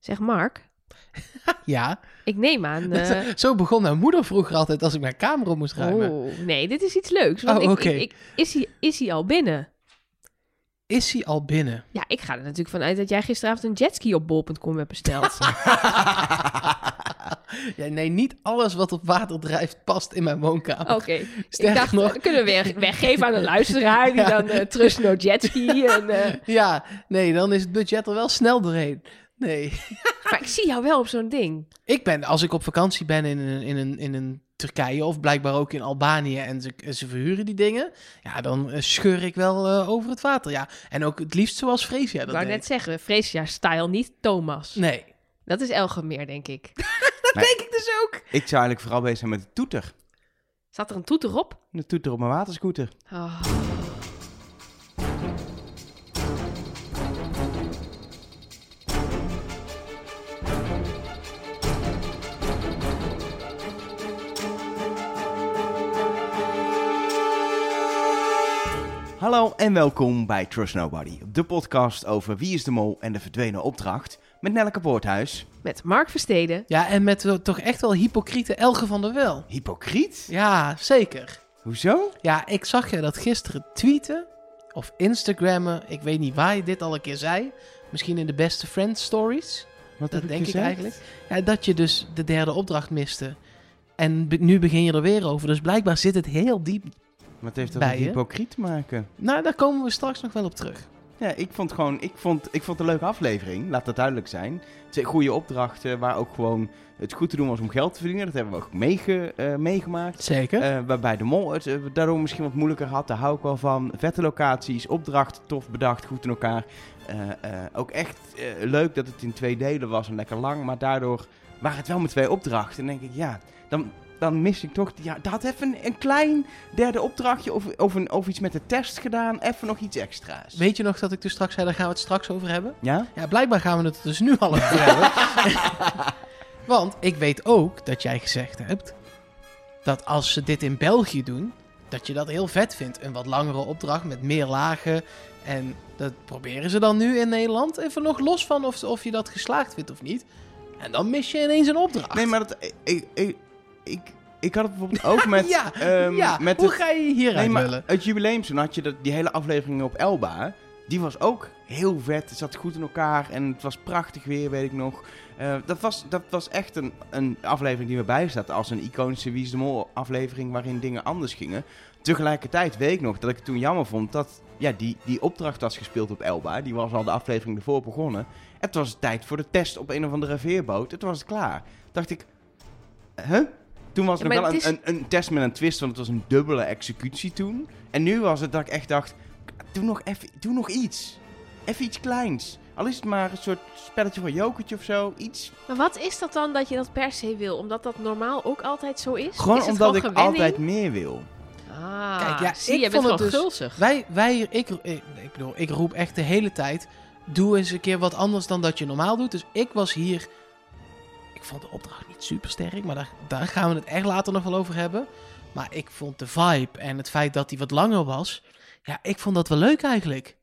Zeg Mark, Ja, ik neem aan... eh, zo begon mijn moeder vroeger altijd als ik mijn kamer op moest ruimen. oh, nee, dit is iets leuks. Want Oh, ik, oké. ik, ik- is, hij, is hij al binnen? Is hij al binnen? Ja, ik ga er natuurlijk vanuit dat jij gisteravond een jetski op bol.com hebt besteld. ja, nee, niet alles wat op water drijft past in mijn woonkamer. Oké, ik Sterker dacht, nog- dat kunnen we weer weggeven aan een luisteraar die Ja. dan eh trust no jetski. En, eh, Ja, nee, dan is het budget er wel snel doorheen. Nee. maar ik zie jou wel op zo'n ding. Ik ben, als ik op vakantie ben in een, in een, in een Turkije of blijkbaar ook in Albanië en ze, ze verhuren die dingen, ja, dan eh, scheur ik wel eh, over het water. Ja, en ook het liefst zoals Freesia Ik dat wou deed. net zeggen, Freesia-style, niet Thomas. Nee. Dat is Elgemeer, denk ik. Dat Nee. denk ik dus ook. Ik zou eigenlijk vooral bezig zijn met de toeter. Zat er een toeter op? De toeter op mijn waterscooter. Oh. Hallo en welkom bij Trust Nobody. De podcast over Wie is de Mol en de verdwenen opdracht. Met Nelleke Poorthuis. Met Mark Versteden. Ja, en met toch echt wel hypocriete Elge van der Wel. Hypocriet? Ja, zeker. Hoezo? Ja, ik zag je dat gisteren tweeten of Instagrammen. Ik weet niet waar je dit al een keer zei. Misschien in de beste Friends stories. Wat Dat heb denk ik gezegd? eigenlijk. Ja, dat je dus de derde opdracht miste. En nu begin je er weer over. Dus blijkbaar zit het heel diep. Wat heeft dat met hypocriet te maken? Nou, daar komen we straks nog wel op terug. Ja, ik vond gewoon, ik vond, ik vond het een leuke aflevering, laat dat duidelijk zijn. Twee goede opdrachten waar ook gewoon het goed te doen was om geld te verdienen. Dat hebben we ook meege, eh, meegemaakt. Zeker. Eh, waarbij de mol het eh, daardoor misschien wat moeilijker had. Daar hou ik wel van. Vette locaties, opdrachten, tof bedacht, goed in elkaar. Ook echt leuk dat het in twee delen was en lekker lang. Maar daardoor waren het wel met twee opdrachten. En denk ik, ja, dan, dan mis ik toch... Ja, dat had even een, een klein derde opdrachtje of, of, een, of iets met de test gedaan. Even nog iets extra's. Weet je nog dat ik dus straks zei, daar gaan we het straks over hebben? Ja? Ja, blijkbaar gaan we het dus nu al over hebben. Want ik weet ook dat jij gezegd hebt dat als ze dit in België doen, dat je dat heel vet vindt. Een wat langere opdracht met meer lagen. En dat proberen ze dan nu in Nederland. Even nog los van of, of je dat geslaagd vindt of niet. En dan mis je ineens een opdracht. Nee, maar dat... Ik, ik, ik, ik had het bijvoorbeeld ook met... ja, ehm, ja. met hoe het- ga je hieruit Nee, maar het jubileumseizoen had je dat, die hele aflevering op Elba. Die was ook heel vet. Het zat goed in elkaar en het was prachtig weer, weet ik nog. Eh, dat, was, dat was echt een, een aflevering die me bijstaat als een iconische Wie is de Mol aflevering waarin dingen anders gingen. Tegelijkertijd weet ik nog dat ik het toen jammer vond dat ja, die, die opdracht was gespeeld op Elba. Die was al de aflevering ervoor begonnen. Het was tijd voor de test op een of andere veerboot. Het was klaar. Dacht ik, huh? Toen was Ja, het nog wel het een, een, een test met een twist, want het was een dubbele executie toen. En nu was het dat ik echt dacht, doe nog, even, doe nog iets. Even iets kleins. Al is het maar een soort spelletje van jokertje of zo. Iets. Maar wat is dat dan dat je dat per se wil? Omdat dat normaal ook altijd zo is? Gewoon is omdat ik gewenning? altijd meer wil. Ah, Kijk, ja, zie, ik je bent vond het gewoon dus- gulzig. Wij, wij, ik, ik, ik bedoel, ik roep echt de hele tijd, doe eens een keer wat anders dan dat je normaal doet. Dus ik was hier, ik vond de opdracht niet super sterk, maar daar, daar gaan we het echt later nog wel over hebben. Maar ik vond de vibe en het feit dat die wat langer was, ja, ik vond dat wel leuk eigenlijk.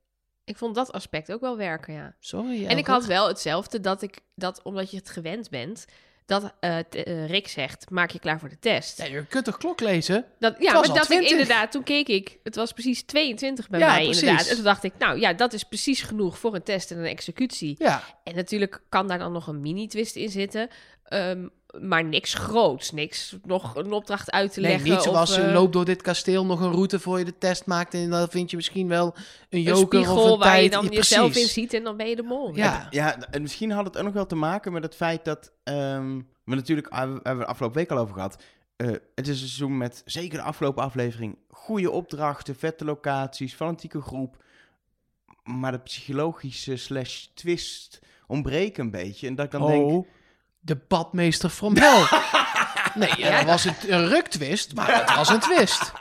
Ik vond dat aspect ook wel werken, ja. Sorry. En ik had wel hetzelfde dat ik, dat omdat je het gewend bent, dat eh, eh, Rick zegt, maak je klaar voor de test. Ja, je kunt toch klok lezen? Dat, ja, was maar al dat 20. ik inderdaad, toen keek ik, het was precies 22 bij Ja, mij precies. inderdaad. En toen dacht ik, nou ja, dat is precies genoeg voor een test en een executie. Ja, En natuurlijk kan daar dan nog een mini-twist in zitten, ehm, maar niks groots, niks nog een opdracht uit te nee, leggen. niet zoals of, je eh, loopt door dit kasteel nog een route voor je de test maakt en dan vind je misschien wel een een joker spiegel of een waar je dan Ja, jezelf in ziet en dan ben je de mol. Ja. Ja, en misschien had het ook nog wel te maken met het feit dat... ehm, we natuurlijk, ah, we hebben we de afgelopen week al over gehad. Eh, het is een seizoen met, zeker de afgelopen aflevering, goede opdrachten, vette locaties, fanatieke groep. Maar de psychologische slash twist ontbreken een beetje. En dat ik dan denk... De badmeester van Bel. nee, ja, dat was een, een ruktwist, maar het was een twist.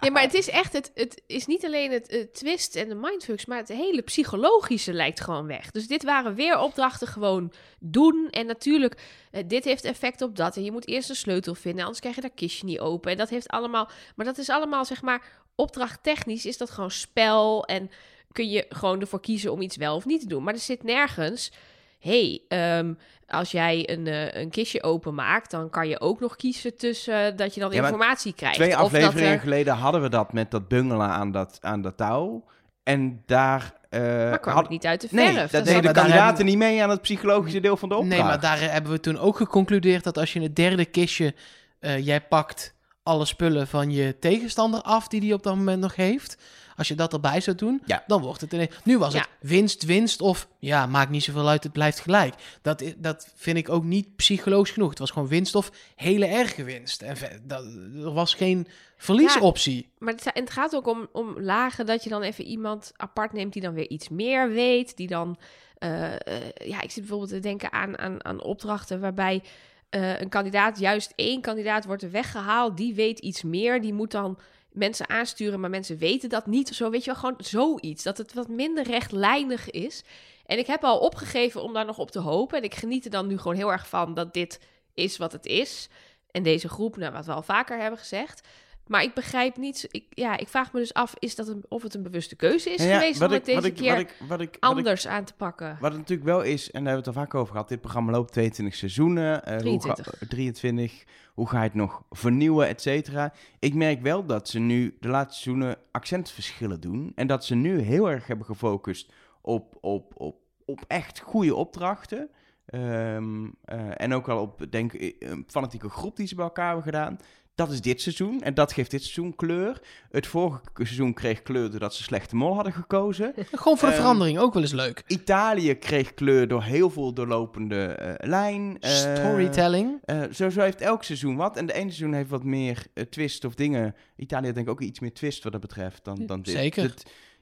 Nee, maar het is echt, het, het is niet alleen het, eh, twist en de mindfucks, maar het hele psychologische lijkt gewoon weg. Dus dit waren weer opdrachten gewoon doen. En natuurlijk, eh, dit heeft effect op dat. En je moet eerst een sleutel vinden, anders krijg je dat kistje niet open. En dat heeft allemaal, maar dat is allemaal, zeg maar, opdrachttechnisch is dat gewoon spel. En kun je gewoon ervoor kiezen om iets wel of niet te doen. Maar er zit nergens, hey, ehm, als jij een, eh, een kistje openmaakt, dan kan je ook nog kiezen tussen eh, dat je dan Ja, informatie krijgt. Twee of dat afleveringen er, geleden hadden we dat met dat bungelen aan dat, aan dat touw. En daar... eh, maar kwam had- het niet uit de Nee, verf. dat Dat deden de kandidaten hebben- niet mee aan het psychologische deel van de opdracht. Nee, maar daar hebben we toen ook geconcludeerd dat als je in het derde kistje, eh, jij pakt alle spullen van je tegenstander af die die op dat moment nog heeft. Als je dat erbij zou doen, Ja. dan wordt het ineens... Nu was Ja. het winst, winst of ja, maakt niet zoveel uit, het blijft gelijk. Dat, dat vind ik ook niet psychologisch genoeg. Het was gewoon winst of hele erge winst. En dat, er was geen verliesoptie. Maar het, het gaat ook om, om lagen dat je dan even iemand apart neemt die dan weer iets meer weet. Die dan, eh, eh, ja, ik zit bijvoorbeeld te denken aan, aan, aan opdrachten waarbij eh, een kandidaat, juist één kandidaat wordt er weggehaald. Die weet iets meer. Die moet dan mensen aansturen, maar mensen weten dat niet. Zo weet je wel, gewoon zoiets. Dat het wat minder rechtlijnig is. En ik heb al opgegeven om daar nog op te hopen. En ik geniet er dan nu gewoon heel erg van dat dit is wat het is. En deze groep, nou, wat we al vaker hebben gezegd. Maar ik begrijp niet. Ik, ja, ik vraag me dus af: is dat een, of het een bewuste keuze is Ja, ja, geweest om het deze ik- keer wat ik- wat ik- wat ik- anders aan te pakken? Wat het natuurlijk wel is, en daar hebben we het al vaak over gehad, dit programma loopt 22 seizoenen. eh, hoe 23. ga- 23. Hoe ga je het nog vernieuwen, et cetera. Ik merk wel dat ze nu de laatste seizoenen accentverschillen doen. En dat ze nu heel erg hebben gefocust op, op, op, op echt goede opdrachten. Ehm, eh, en ook al op, denk een fanatieke groep die ze bij elkaar hebben gedaan. Dat is dit seizoen en dat geeft dit seizoen kleur. Het vorige seizoen kreeg kleur doordat ze slechte mol hadden gekozen. Gewoon voor de Ehm, verandering, ook wel eens leuk. Italië kreeg kleur door heel veel doorlopende eh, lijn. Eh, Storytelling. eh, zo, zo heeft elk seizoen wat. En de ene seizoen heeft wat meer twist of dingen. Italië denk ik ook iets meer twist wat dat betreft dan, dan dit. Zeker.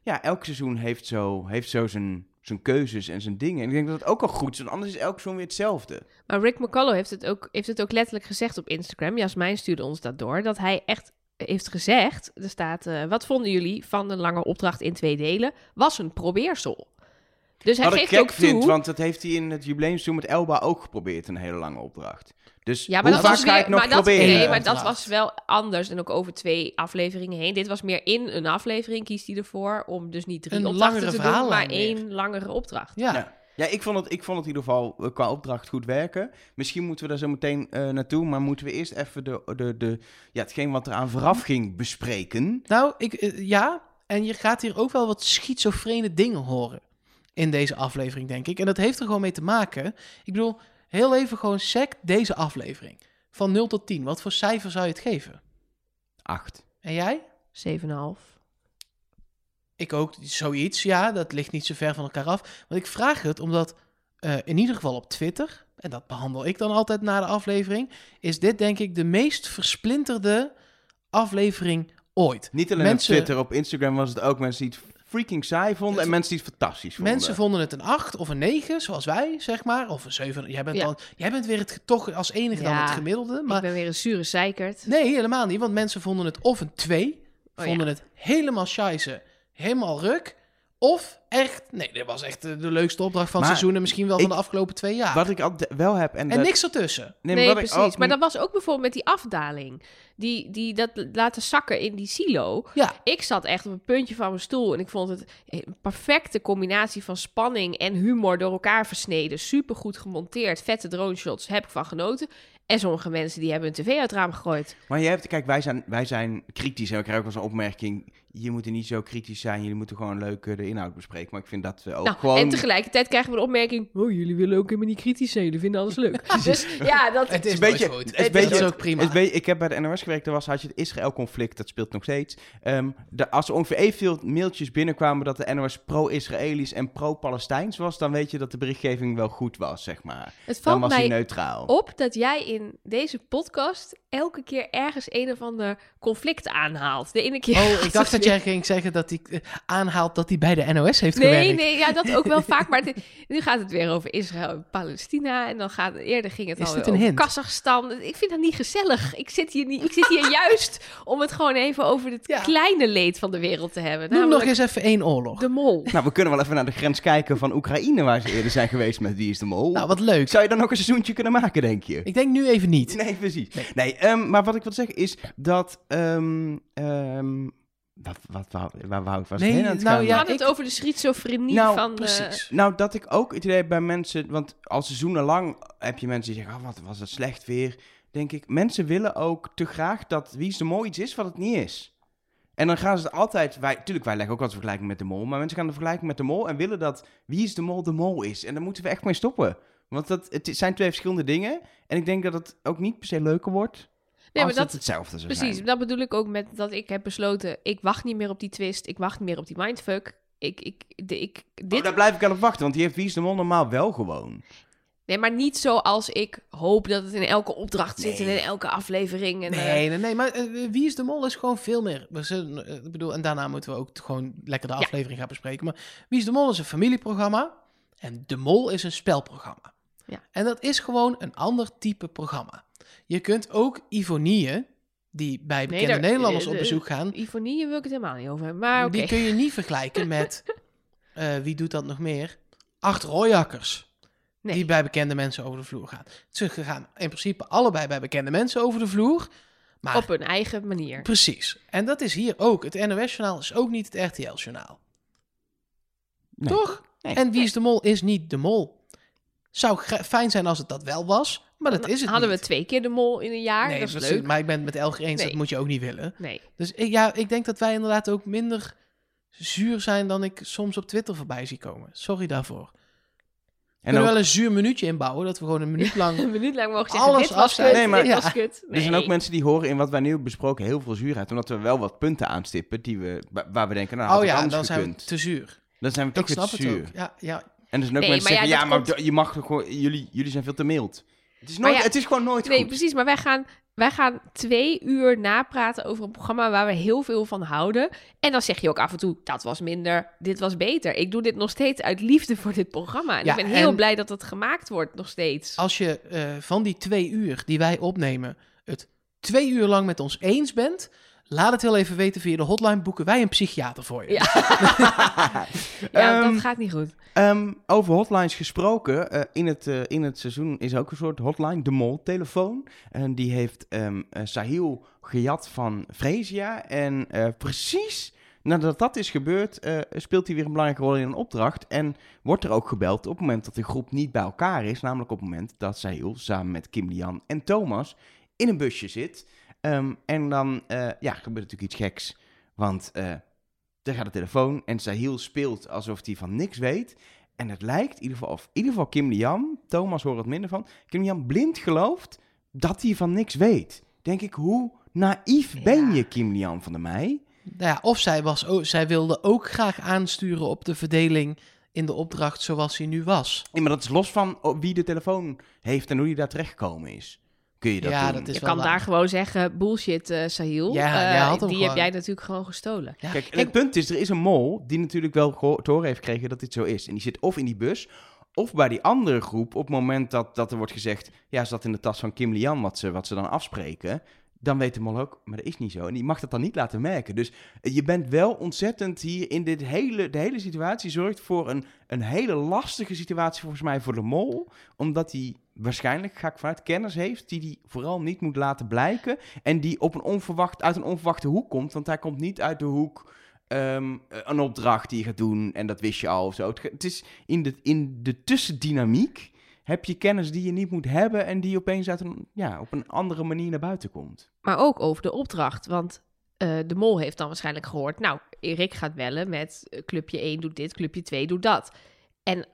Ja, elk seizoen heeft zo, heeft zo zijn, zijn keuzes en zijn dingen. En ik denk dat het ook al goed is, want anders is elk seizoen weer hetzelfde. Maar Rick McCullough heeft het, ook, heeft het ook letterlijk gezegd op Instagram. Jasmijn stuurde ons dat door. Dat hij echt heeft gezegd: er staat. eh, wat vonden jullie van een lange opdracht in twee delen? Was een probeersel. Dus hij Wat ik geeft gek ook vind, toe. want dat heeft hij in het jubileumseizoen met Elba ook geprobeerd, een hele lange opdracht. Dus Ja, maar hoe dat vaak was weer, nog maar dat, proberen? nee, maar dat was wel anders en ook over twee afleveringen heen. Dit was meer in een aflevering kiest hij ervoor om dus niet drie Een opdrachten langere te doen, maar één langere opdracht. Ja. Ja. Ja, ik vond, het, ik vond het in ieder geval eh, qua opdracht goed werken. Misschien moeten we daar zo meteen eh, naartoe, maar moeten we eerst even de, de, de, ja, hetgeen wat eraan vooraf ging bespreken. Nou, ik, eh, ja. En je gaat hier ook wel wat schizofrene dingen horen in deze aflevering, denk ik. En dat heeft er gewoon mee te maken. Ik bedoel, heel even gewoon sec deze aflevering. Van 0 tot 10. Wat voor cijfer zou je het geven? Acht. En jij? 7,5. Ik ook zoiets, ja. Dat ligt niet zo ver van elkaar af. Want ik vraag het omdat eh, in ieder geval op Twitter, en dat behandel ik dan altijd na de aflevering, is dit denk ik de meest versplinterde aflevering ooit. Niet alleen Mensen- op Twitter, op Instagram was het ook mensen die het freaking saai vonden Het- en mensen die het fantastisch vonden. Mensen vonden het een 8 of een 9, zoals wij, zeg maar. Of een 7. Jij bent, Ja. dan, jij bent weer het, toch als enige dan het gemiddelde. Ik Maar ben weer een zure zeikert. nee, helemaal niet. Want mensen vonden het of een 2, Oh, vonden het helemaal scheisse, helemaal ruk. Of echt, nee, dit was echt de, de leukste opdracht van het seizoen en misschien wel van ik- de afgelopen twee jaar. Wat ik altijd wel heb... En, en dat- niks ertussen. Nee, Nee, precies. ook- Maar dat was ook bijvoorbeeld met die afdaling. Die, die dat laten zakken in die silo. Ja, Ik zat echt op een puntje van mijn stoel en ik vond het een perfecte combinatie van spanning en humor door elkaar versneden. Super goed gemonteerd, vette drone shots, heb ik van genoten. En sommige mensen die hebben een tv uit het raam gegooid. Maar je hebt, kijk, wij zijn, wij zijn kritisch en we krijgen ook wel eens een opmerking. Je moet er niet zo kritisch zijn, jullie moeten gewoon leuk eh, de inhoud bespreken. Maar ik vind dat we ook Nou, gewoon... En tegelijkertijd krijgen we de opmerking: Oh, jullie willen ook helemaal niet kritisch zijn, jullie vinden alles leuk. dus ja, dat. het is een beetje- goed. het is Het beetje- ook prima. Het ik heb bij de NOS gewerkt, daar was, had je het Israël-conflict, dat speelt nog steeds. Ehm, de, als er ongeveer evenveel mailtjes binnenkwamen dat de NOS pro-Israëlisch en pro-Palestijns was, dan weet je dat de berichtgeving wel goed was, zeg maar. Het Dan was hij mij neutraal. op dat jij in deze podcast elke keer ergens een of ander conflict aanhaalt. De ene keer. Oh, ik dacht dat jij ging zeggen dat hij eh, aanhaalt dat hij bij de NOS heeft Nee, gewerkt. nee, ja, dat ook wel vaak. Maar het- nu gaat het weer over Israël en Palestina. En dan gaat eerder ging het Is al over hint? Kazachstan. Ik vind dat niet gezellig. Ik zit hier, niet, ik zit hier juist om het gewoon even over het Ja. kleine leed van de wereld te hebben. Noem nog eens even één oorlog. de mol. Nou, we kunnen wel even naar de grens kijken van Oekraïne, waar ze eerder zijn geweest met Wie is de Mol. Nou, wat leuk. Zou je dan ook een seizoentje kunnen maken, denk je? Ik denk nu even niet. Nee, precies. Nee, ehm, maar wat ik wil zeggen is dat ehm, ehm, Wat, wat, wou- waar wou ik was Nee, ik heen aan het nou gaan? We ja, het over de schizofrenie Nou, van... eh, precies. Nou, dat ik ook het idee heb bij mensen, want al seizoenenlang heb je mensen die zeggen, oh, wat was het slecht weer. Denk ik, mensen willen ook te graag dat Wie is de Mol iets is wat het niet is. En dan gaan ze het altijd, wij, tuurlijk, wij leggen ook altijd vergelijking met de mol, maar mensen gaan de vergelijking met de mol en willen dat Wie is de Mol de Mol is. En daar moeten we echt mee stoppen. Want dat, het zijn twee verschillende dingen. En ik denk dat het ook niet per se leuker wordt nee, maar dat, het hetzelfde zou precies, zijn. dat bedoel ik ook met dat ik heb besloten... ik wacht niet meer op die twist, ik wacht niet meer op die mindfuck. Ik, ik, de, ik, dit Oh, daar blijf ik aan op wachten, want die heeft Wie is de Mol normaal wel gewoon. Nee, maar niet zoals ik hoop dat het in elke opdracht zit en Nee. in elke aflevering. En, eh, Nee, nee, nee. Maar eh, Wie is de Mol is gewoon veel meer. We zullen, eh, ik bedoel, en daarna moeten we ook gewoon lekker de Ja. aflevering gaan bespreken. Maar Wie is de Mol is een familieprogramma. En De Mol is een spelprogramma. Ja. En dat is gewoon een ander type programma. Je kunt ook Ivonieën, die bij Nee, bekende daar- Nederlanders eh, op de- bezoek gaan. Ivonie wil ik het helemaal niet over hebben. Maar oké. Die kun je niet vergelijken met, eh, wie doet dat nog meer? Acht rooiakkers. Nee. Die bij bekende mensen over de vloer gaan. Ze gaan in principe allebei bij bekende mensen over de vloer. Maar Op hun eigen manier. Precies. En dat is hier ook. Het NOS-journaal is ook niet het RTL-journaal. Nee. Toch? Nee. En Wie is de Mol is niet de Mol. Zou fijn zijn als het dat wel was, maar dat Dan is het Hadden niet. we twee keer de mol in een jaar. nee, dat is precies. leuk. Maar ik ben het met Elger eens, Nee. dat moet je ook niet willen. Nee. Dus ik- ja, ik denk dat wij inderdaad ook minder zuur zijn dan ik soms op Twitter voorbij zie komen. Sorry daarvoor. We En kunnen ook, wel een zuur minuutje inbouwen, dat we gewoon een minuut lang... Een minuut lang mogen zeggen, Alles dit was afzeiken. kut, Nee, maar- dit Ja. was kut. er zijn Nee. ook mensen die horen in wat wij nu besproken heel veel zuurheid. Omdat we wel wat punten aanstippen die we, wa- waar we denken, nou, oh het ja, dan zijn we te zuur. Dan zijn we toch Ik snap het zuur. ook. Ja, ja. En er zijn ook Nee, mensen maar die ja, zeggen, ja, maar komt- je mag toch gewoon, jullie, jullie zijn veel te mild. Het is, nooit, ja, het is gewoon nooit Nee, goed. precies. Maar wij gaan, wij gaan twee uur napraten over een programma waar we heel veel van houden. En dan zeg je ook af en toe, dat was minder, dit was beter. Ik doe dit nog steeds uit liefde voor dit programma. En Ja, ik ben heel blij dat het gemaakt wordt nog steeds. Als je eh, van die twee uur die wij opnemen, het twee uur lang met ons eens bent, laat het heel even weten via de hotline. Boeken wij een psychiater voor je. Ja. Ja, Ehm, dat gaat niet goed. Ehm, over hotlines gesproken. eh, in, het, eh, in het seizoen is ook een soort hotline, de Mol-telefoon. En die heeft eh, Sahil gejat van Fresia. En precies nadat dat is gebeurd, speelt hij weer een belangrijke rol in een opdracht. En wordt er ook gebeld op het moment dat de groep niet bij elkaar is. Namelijk op het moment dat Sahil samen met Kim Lian en Thomas in een busje zit. Ehm, en dan eh, ja, gebeurt natuurlijk iets geks. Want eh er gaat de telefoon en Sahil speelt alsof hij van niks weet. En het lijkt, in ieder geval, of in ieder geval Kim Lian, Thomas hoort het minder van, Kim Lian blind gelooft dat hij van niks weet. Denk ik, hoe naïef ben je, Kim Lian van der Meij? Nou ja, of zij, was, zij wilde ook graag aansturen op de verdeling in de opdracht zoals hij nu was. Nee, maar dat is los van oh, wie de telefoon heeft en hoe hij daar terechtgekomen is. Kun je dat Ja, doen? dat is Je kan waar. daar gewoon zeggen, bullshit uh, Sahil. Ja, Uh, hem die gewoon. heb jij natuurlijk gewoon gestolen. Ja. Kijk, en het punt is, er is een mol die natuurlijk wel te horen heeft gekregen dat dit zo is. En die zit of in die bus, of bij die andere groep, op het moment dat, dat er wordt gezegd, ja, ze zat in de tas van Kim Lian, wat ze, wat ze dan afspreken, dan weet de mol ook, maar dat is niet zo. En die mag dat dan niet laten merken. Dus eh, je bent wel ontzettend hier in dit hele, de hele situatie zorgt voor een, een hele lastige situatie volgens mij voor de mol, omdat hij waarschijnlijk, ga ik vanuit, kennis heeft die hij vooral niet moet laten blijken en die op een onverwacht, uit een onverwachte hoek komt, want hij komt niet uit de hoek ehm, een opdracht die je gaat doen en dat wist je al of zo. Het, is in de, in de tussendynamiek heb je kennis die je niet moet hebben en die opeens uit een, ja, op een andere manier naar buiten komt. Maar ook over de opdracht. Want uh, de mol heeft dan waarschijnlijk gehoord... nou, Erik gaat bellen met uh, clubje 1 doet dit, clubje 2 doet dat. En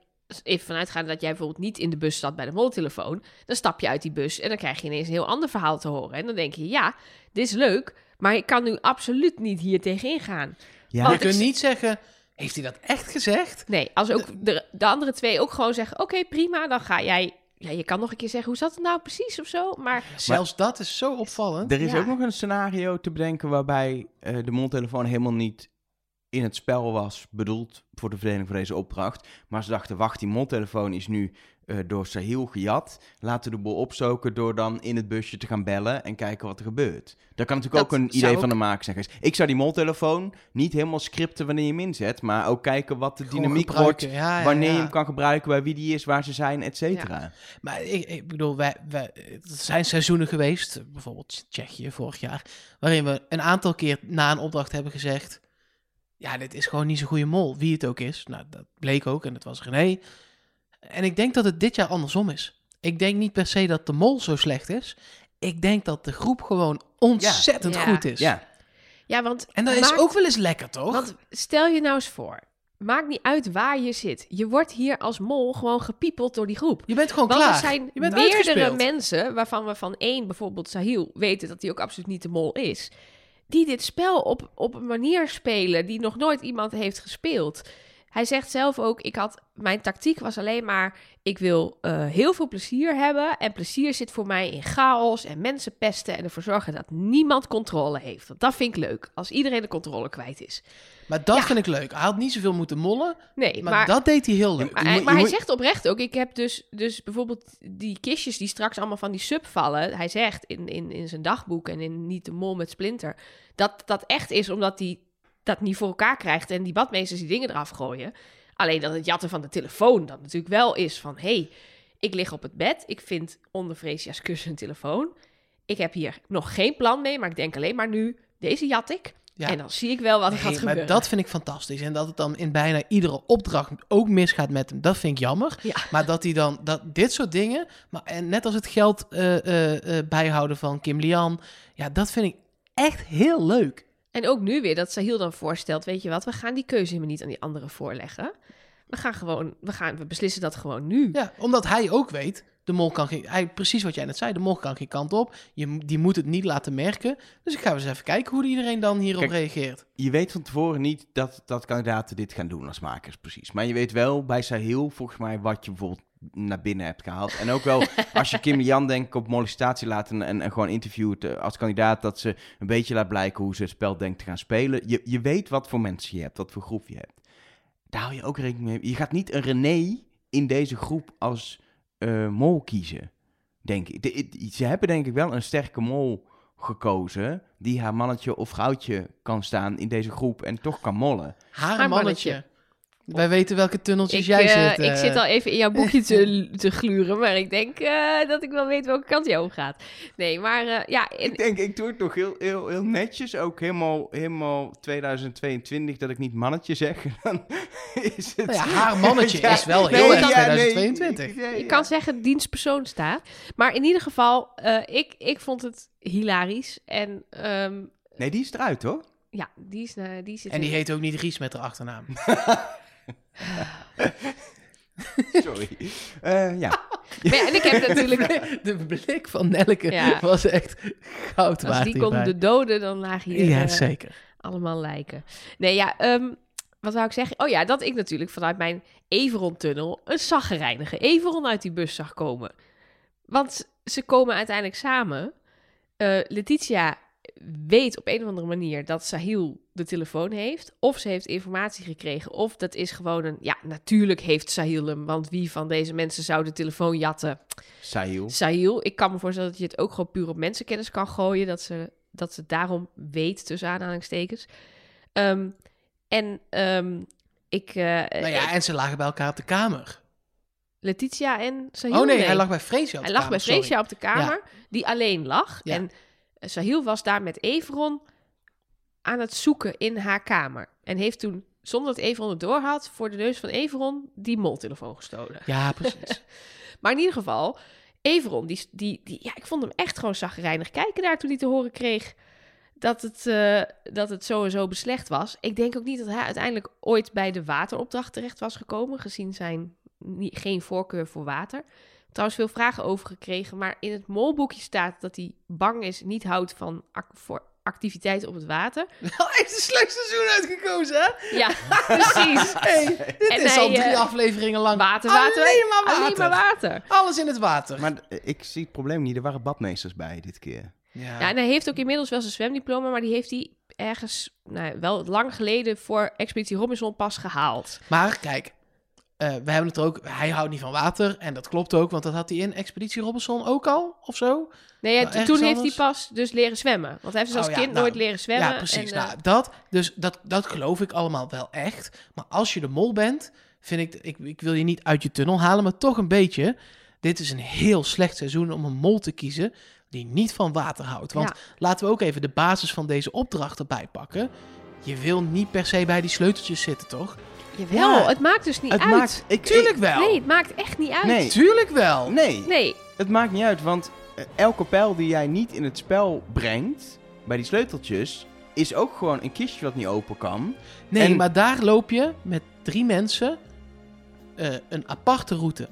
even vanuitgaan dat jij bijvoorbeeld niet in de bus zat bij de moltelefoon... dan stap je uit die bus en dan krijg je ineens een heel ander verhaal te horen. En dan denk je, ja, dit is leuk... maar ik kan nu absoluut niet hier tegenin gaan. Ja, Want je kunt niet zeggen, heeft hij dat echt gezegd? Nee, als ook de, de andere twee ook gewoon zeggen... oké, prima, dan ga jij... Ja, je kan nog een keer zeggen, hoe zat het nou precies of zo? Maar Zelfs dat is zo opvallend. Er is Ja. ook nog een scenario te bedenken waarbij eh, de mondtelefoon helemaal niet in het spel was bedoeld voor de verdeling van deze opdracht. Maar ze dachten, wacht, die mondtelefoon is nu eh, door Sahil gejat. Laten we de boel opzoken door dan in het busje te gaan bellen en kijken wat er gebeurt. Dat kan natuurlijk Dat ook een idee ook- van de maker zijn. Ik zou die mondtelefoon niet helemaal scripten wanneer je hem inzet, maar ook kijken wat de Gewoon dynamiek wordt. Ja, ja, Wanneer ja. je hem kan gebruiken, bij wie die is, waar ze zijn, et cetera. Maar ik, ik bedoel, wij, wij, er zijn seizoenen geweest, bijvoorbeeld Tsjechië vorig jaar, waarin we een aantal keer na een opdracht hebben gezegd: Ja, dit is gewoon niet zo'n goede mol, wie het ook is. Nou, dat bleek ook en het was René. En ik denk dat het dit jaar andersom is. Ik denk niet per se dat de mol zo slecht is. Ik denk dat de groep gewoon ontzettend Ja. goed is. Ja, Ja, want En dat is ook wel eens lekker, toch? Want stel je nou eens voor, maakt niet uit waar je zit. Je wordt hier als mol gewoon gepiepeld door die groep. je bent gewoon Want klaar. er zijn je bent meerdere uitgespeeld. mensen, waarvan we van één, bijvoorbeeld Sahil, weten dat hij ook absoluut niet de mol is. Die dit spel op, op een manier spelen die nog nooit iemand heeft gespeeld. Hij zegt zelf ook, ik had, mijn tactiek was alleen maar, ik wil eh, heel veel plezier hebben. En plezier zit voor mij in chaos en mensen pesten en ervoor zorgen dat niemand controle heeft. Want dat vind ik leuk, als iedereen de controle kwijt is. Maar dat Ja. vind ik leuk. Hij had niet zoveel moeten mollen, Nee, maar, maar, dat deed hij heel leuk. Maar, hij, maar zegt oprecht ook, ik heb dus, dus bijvoorbeeld die kistjes die straks allemaal van die sub vallen. Hij zegt in, in, in zijn dagboek en in Niet de Mol met Splinter, dat dat echt is omdat hij dat niet voor elkaar krijgt en die badmeesters die dingen eraf gooien. Alleen dat het jatten van de telefoon dan natuurlijk wel is van, hé, hey, ik lig op het bed, ik vind onder Fresia's kussen een telefoon. Ik heb hier nog geen plan mee, maar ik denk alleen maar nu, deze jat ik. Ja. En dan zie ik wel wat er Nee, gaat maar gebeuren. dat vind ik fantastisch. En dat het dan in bijna iedere opdracht ook misgaat met hem, dat vind ik jammer. Ja. Maar dat hij dan, dat dit soort dingen, maar, en net als het geld eh, eh, eh, bijhouden van Kim Lian, ja, dat vind ik echt heel leuk. En ook nu weer dat Sahil dan voorstelt, weet je wat, we gaan die keuze helemaal niet aan die anderen voorleggen. We gaan gewoon, we gaan, we beslissen dat gewoon nu. Ja, omdat hij ook weet, de mol kan geen, hij, precies wat jij net zei, de mol kan geen kant op. Je, die moet het niet laten merken. Dus ik ga eens even kijken hoe iedereen dan hierop Kijk, reageert. je weet van tevoren niet dat, dat kandidaten dit gaan doen als makers, precies. Maar je weet wel bij Sahil, volgens mij, wat je bijvoorbeeld naar binnen hebt gehaald. En ook wel, als je Kim Jan denk ik op molestatie laat en, en, en gewoon interviewt eh, als kandidaat, dat ze een beetje laat blijken hoe ze het spel denkt te gaan spelen. Je, je weet wat voor mensen je hebt, wat voor groep je hebt. Daar hou je ook rekening mee. Je gaat niet een René in deze groep als eh, mol kiezen, denk ik. De- de- ze hebben denk ik wel een sterke mol gekozen die haar mannetje of vrouwtje kan staan in deze groep en toch kan mollen. Haar Haar mannetje. mannetje. Wij weten welke tunneltjes Ik, jij eh, zit. ik eh. zit al even in jouw boekje te, te gluren, maar ik denk eh, dat ik wel weet welke kant jij op gaat. Nee, maar eh, ja, en- Ik denk, ik doe het nog heel, heel, heel netjes, ook helemaal, helemaal 2022, dat ik niet mannetje zeg. Dan is het... Nou ja, haar mannetje Ja, is wel nee, heel erg ja, 2022. nee, ja, je kan zeggen dienstpersoon staat. Maar in ieder geval, eh, ik, ik vond het hilarisch. En ehm, Nee, die is eruit hoor. ja, die, is, eh, die zit En die heet ook niet Ries met haar achternaam. Sorry. Eh, ja. Maar ja, en ik heb natuurlijk... De blik van Nelleke Ja. was echt goud Als waard die kon hierbij. de doden, dan lagen hier Ja, eh, zeker. allemaal lijken. Nee, ja, ehm, wat wou ik zeggen? Oh ja, dat ik natuurlijk vanuit mijn Everon-tunnel een zaggerijnige Everon uit die bus zag komen. Want ze komen uiteindelijk samen. Eh, Letitia weet op een of andere manier dat Sahil de telefoon heeft. Of ze heeft informatie gekregen. Of dat is gewoon een... Ja, natuurlijk heeft Sahil hem. Want wie van deze mensen zou de telefoon jatten? Sahil. Sahil. Ik kan me voorstellen dat je het ook gewoon puur op mensenkennis kan gooien. Dat ze, dat ze daarom weet, tussen aanhalingstekens. Ehm, en ehm, ik... eh, Nou ja, en ze lagen bij elkaar op de kamer. Letitia en Sahil? Oh nee, hij lag bij Freesia op Hij de lag bij kamer, sorry. Freesia op de kamer, die alleen lag. Ja. En eh, Sahil was daar met Everon aan het zoeken in haar kamer. En heeft toen, zonder dat Everon het door had, voor de neus van Everon die moltelefoon gestolen. Ja, precies. Maar in ieder geval, Everon, die, die, die, ja, ik vond hem echt gewoon zagrijnig kijken daar toen hij te horen kreeg dat het, eh, dat het zo en zo beslecht was. Ik denk ook niet dat hij uiteindelijk ooit bij de wateropdracht terecht was gekomen, gezien zijn geen voorkeur voor water. Trouwens, veel vragen over gekregen, maar in het molboekje staat dat hij bang is, niet houdt van ac- voor activiteiten op het water. Wel echt een slecht seizoen uitgekozen, hè? Ja, precies. Hey, dit En is hij, al drie eh, afleveringen lang. Water, water, Alleen maar water. Alleen maar water. Alles in het water. Maar eh, ik zie het probleem niet. Er waren badmeesters bij dit keer. ja. Ja, en hij heeft ook inmiddels wel zijn zwemdiploma, maar die heeft hij ergens, nou, wel lang geleden voor Expeditie Robinson pas gehaald. Maar kijk, we hebben het er ook... Hij houdt niet van water. En dat klopt ook, want dat had hij in Expeditie Robinson ook al, of zo. Nee, ja, Nou, toen heeft anders? hij pas dus leren zwemmen. Want hij heeft dus als Oh ja, kind nou, nooit leren zwemmen. Ja, precies. En, eh, nou, dat, dus dat, dat geloof ik allemaal wel echt. Maar als je de mol bent, vind ik, ik... Ik wil je niet uit je tunnel halen, maar toch een beetje. Dit is een heel slecht seizoen om een mol te kiezen die niet van water houdt. Want Ja. laten we ook even de basis van deze opdracht erbij pakken. Je wil niet per se bij die sleuteltjes zitten, toch? Jawel, Ja, het maakt dus niet Het uit. maakt... Ik, Tuurlijk wel. Nee, het maakt echt niet uit. Nee. Tuurlijk wel. nee, Nee, het maakt niet uit, want eh, elke pijl die jij niet in het spel brengt, bij die sleuteltjes, is ook gewoon een kistje wat niet open kan. Nee, En- maar daar loop je met drie mensen eh, een aparte route.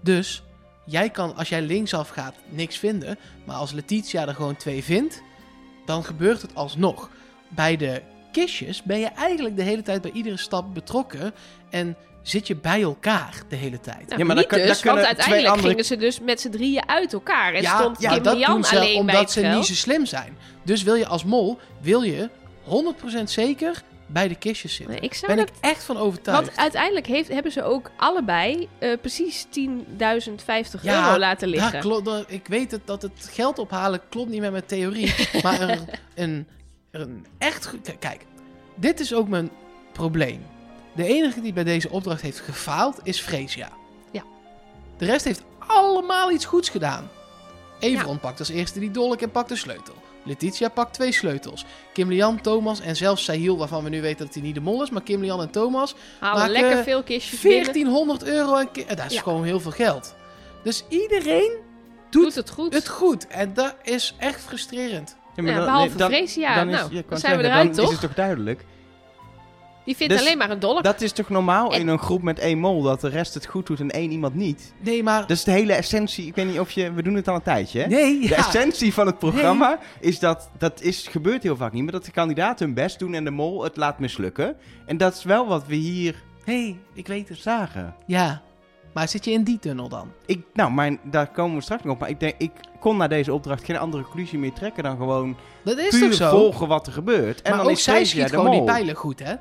Dus jij kan, als jij linksaf gaat, niks vinden. Maar als Letitia er gewoon twee vindt, dan gebeurt het alsnog. Bij de kistjes ben je eigenlijk de hele tijd bij iedere stap betrokken. En zit je bij elkaar de hele tijd. nou, Ja, maar niet dan kun- dus, dan kunnen want twee uiteindelijk andere- gingen ze dus met z'n drieën uit elkaar. En ja, stond ja, Kim dat Jan doen ze alleen bij omdat het ze niet zo slim zijn. Dus wil je als mol, wil je 100% zeker bij de kistjes zitten. Nee, ik ben dat... ik echt van overtuigd. Want uiteindelijk heeft, hebben ze ook allebei eh, precies 10.050 Ja, euro laten Ja, liggen. klopt. dat- Ik weet het, dat het geld ophalen klopt niet met mijn theorie. maar een, een, een echt... Kijk, dit is ook mijn probleem. De enige die bij deze opdracht heeft gefaald is Freesia. Ja. De rest heeft allemaal iets goeds gedaan. Everon pakt als eerste die dolk en pakt de sleutel. Letitia pakt twee sleutels. Kim Lian, Thomas en zelfs Sahil, waarvan we nu weten dat hij niet de mol is. Maar Kim Lian en Thomas Halen maken lekker veel kistjes binnen. 1400 euro. En ki- eh, dat is Ja. gewoon heel veel geld. Dus iedereen doet Doet het goed. het goed. En dat is echt frustrerend. Ja, Ja, behalve Freesia. dan is- Nou, ja, dan zijn we eruit, dan toch? is het toch duidelijk. Die vindt Dus alleen maar een dolk. Dat is toch normaal En- in een groep met één mol, dat de rest het goed doet en één iemand niet? Nee, maar... Dat is de hele essentie, ik weet niet of je, we doen het al een tijdje hè? nee, De ja. essentie van het programma is dat, dat is, gebeurt heel vaak niet, maar dat de kandidaten hun best doen en de mol het laat mislukken. En dat is wel wat we hier hey, ik weet het. zagen. Ja. Maar zit je in die tunnel dan? Ik, nou, mijn, daar komen we straks nog op, maar ik denk, ik kon na deze opdracht geen andere conclusie meer trekken dan gewoon Dat is puur zo? volgen wat er gebeurt. En maar dan ook is zij schiet gewoon die pijlen goed, hè?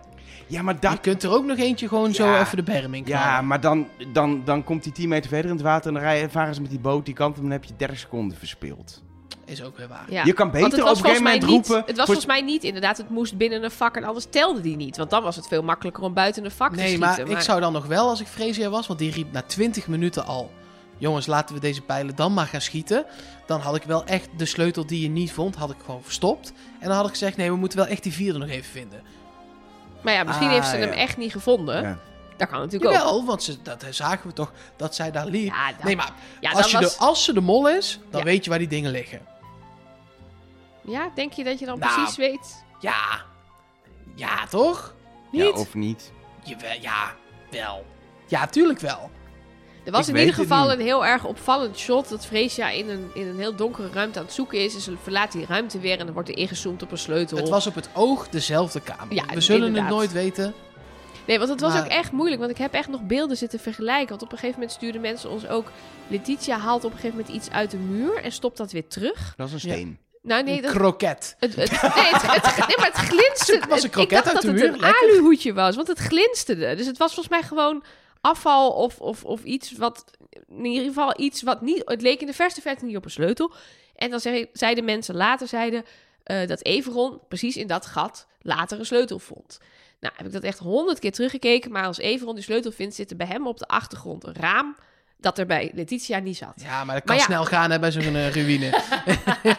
Ja, maar Je dat, kunt er ook nog eentje gewoon zo even de berm in knallen. Ja, maar dan, dan, dan komt die 10 meter verder in het water en dan varen ze met die boot die kant en dan heb je 30 seconden verspeeld. Is ook weer waar. Ja. Je kan beter het op was een gegeven volgens mij moment niet, roepen... Het was voor- volgens mij niet inderdaad, het moest binnen een vak en anders telde die niet. Want dan was het veel makkelijker om buiten een vak te Nee, schieten. maar, ik zou dan nog wel, als ik Freesia was, want die riep na 20 minuten al... Jongens, laten we deze pijlen dan maar gaan schieten. Dan had ik wel echt de sleutel die je niet vond, had ik gewoon verstopt. En dan had ik gezegd, nee, we moeten wel echt die vierde nog even vinden. Maar ja, misschien Ah, heeft ze ja. hem echt niet gevonden. Ja. Dat kan natuurlijk ook. Jawel, want ze, dat zagen we toch, dat zij daar liep. Ja, dan, Nee, maar ja, als, je was- de, als ze de mol is, dan Ja. weet je waar die dingen liggen. ja, denk je dat je dan Nou, precies weet? Ja. Ja, toch? Ja, Niet? of niet. Jawel, ja, wel. Ja, tuurlijk wel. Er was Ik in ieder geval een heel erg opvallend shot dat Freesia in een, in een heel donkere ruimte aan het zoeken is. En ze verlaat die ruimte weer en dan wordt er ingezoomd op een sleutel. Het was op het oog dezelfde kamer. Ja, we zullen inderdaad. het nooit weten. Nee, want het was Maar- ook echt moeilijk. Want ik heb echt nog beelden zitten vergelijken. Want op een gegeven moment stuurden mensen ons ook... Letitia haalt op een gegeven moment iets uit de muur en stopt dat weer terug. Dat is een Ja. steen. Nou nee, een dat, kroket. het, het, nee, het, het- nee, maar het glinsterde. Het was een Ik kroket dacht uit dat de het muur, een lekker. aluhoedje was, want het glinsterde. Dus het was volgens mij gewoon afval of, of, of iets wat... In ieder geval iets wat niet... Het leek in de verste verte niet op een sleutel. En dan zei- zeiden mensen later zeiden, eh, dat Everon precies in dat gat later een sleutel vond. Nou, heb ik dat echt honderd keer teruggekeken. Maar als Everon die sleutel vindt, zit er bij hem op de achtergrond een raam... dat er bij Letitia niet zat. Ja, maar dat kan Maar ja. snel gaan hè, bij zo'n eh, ruïne.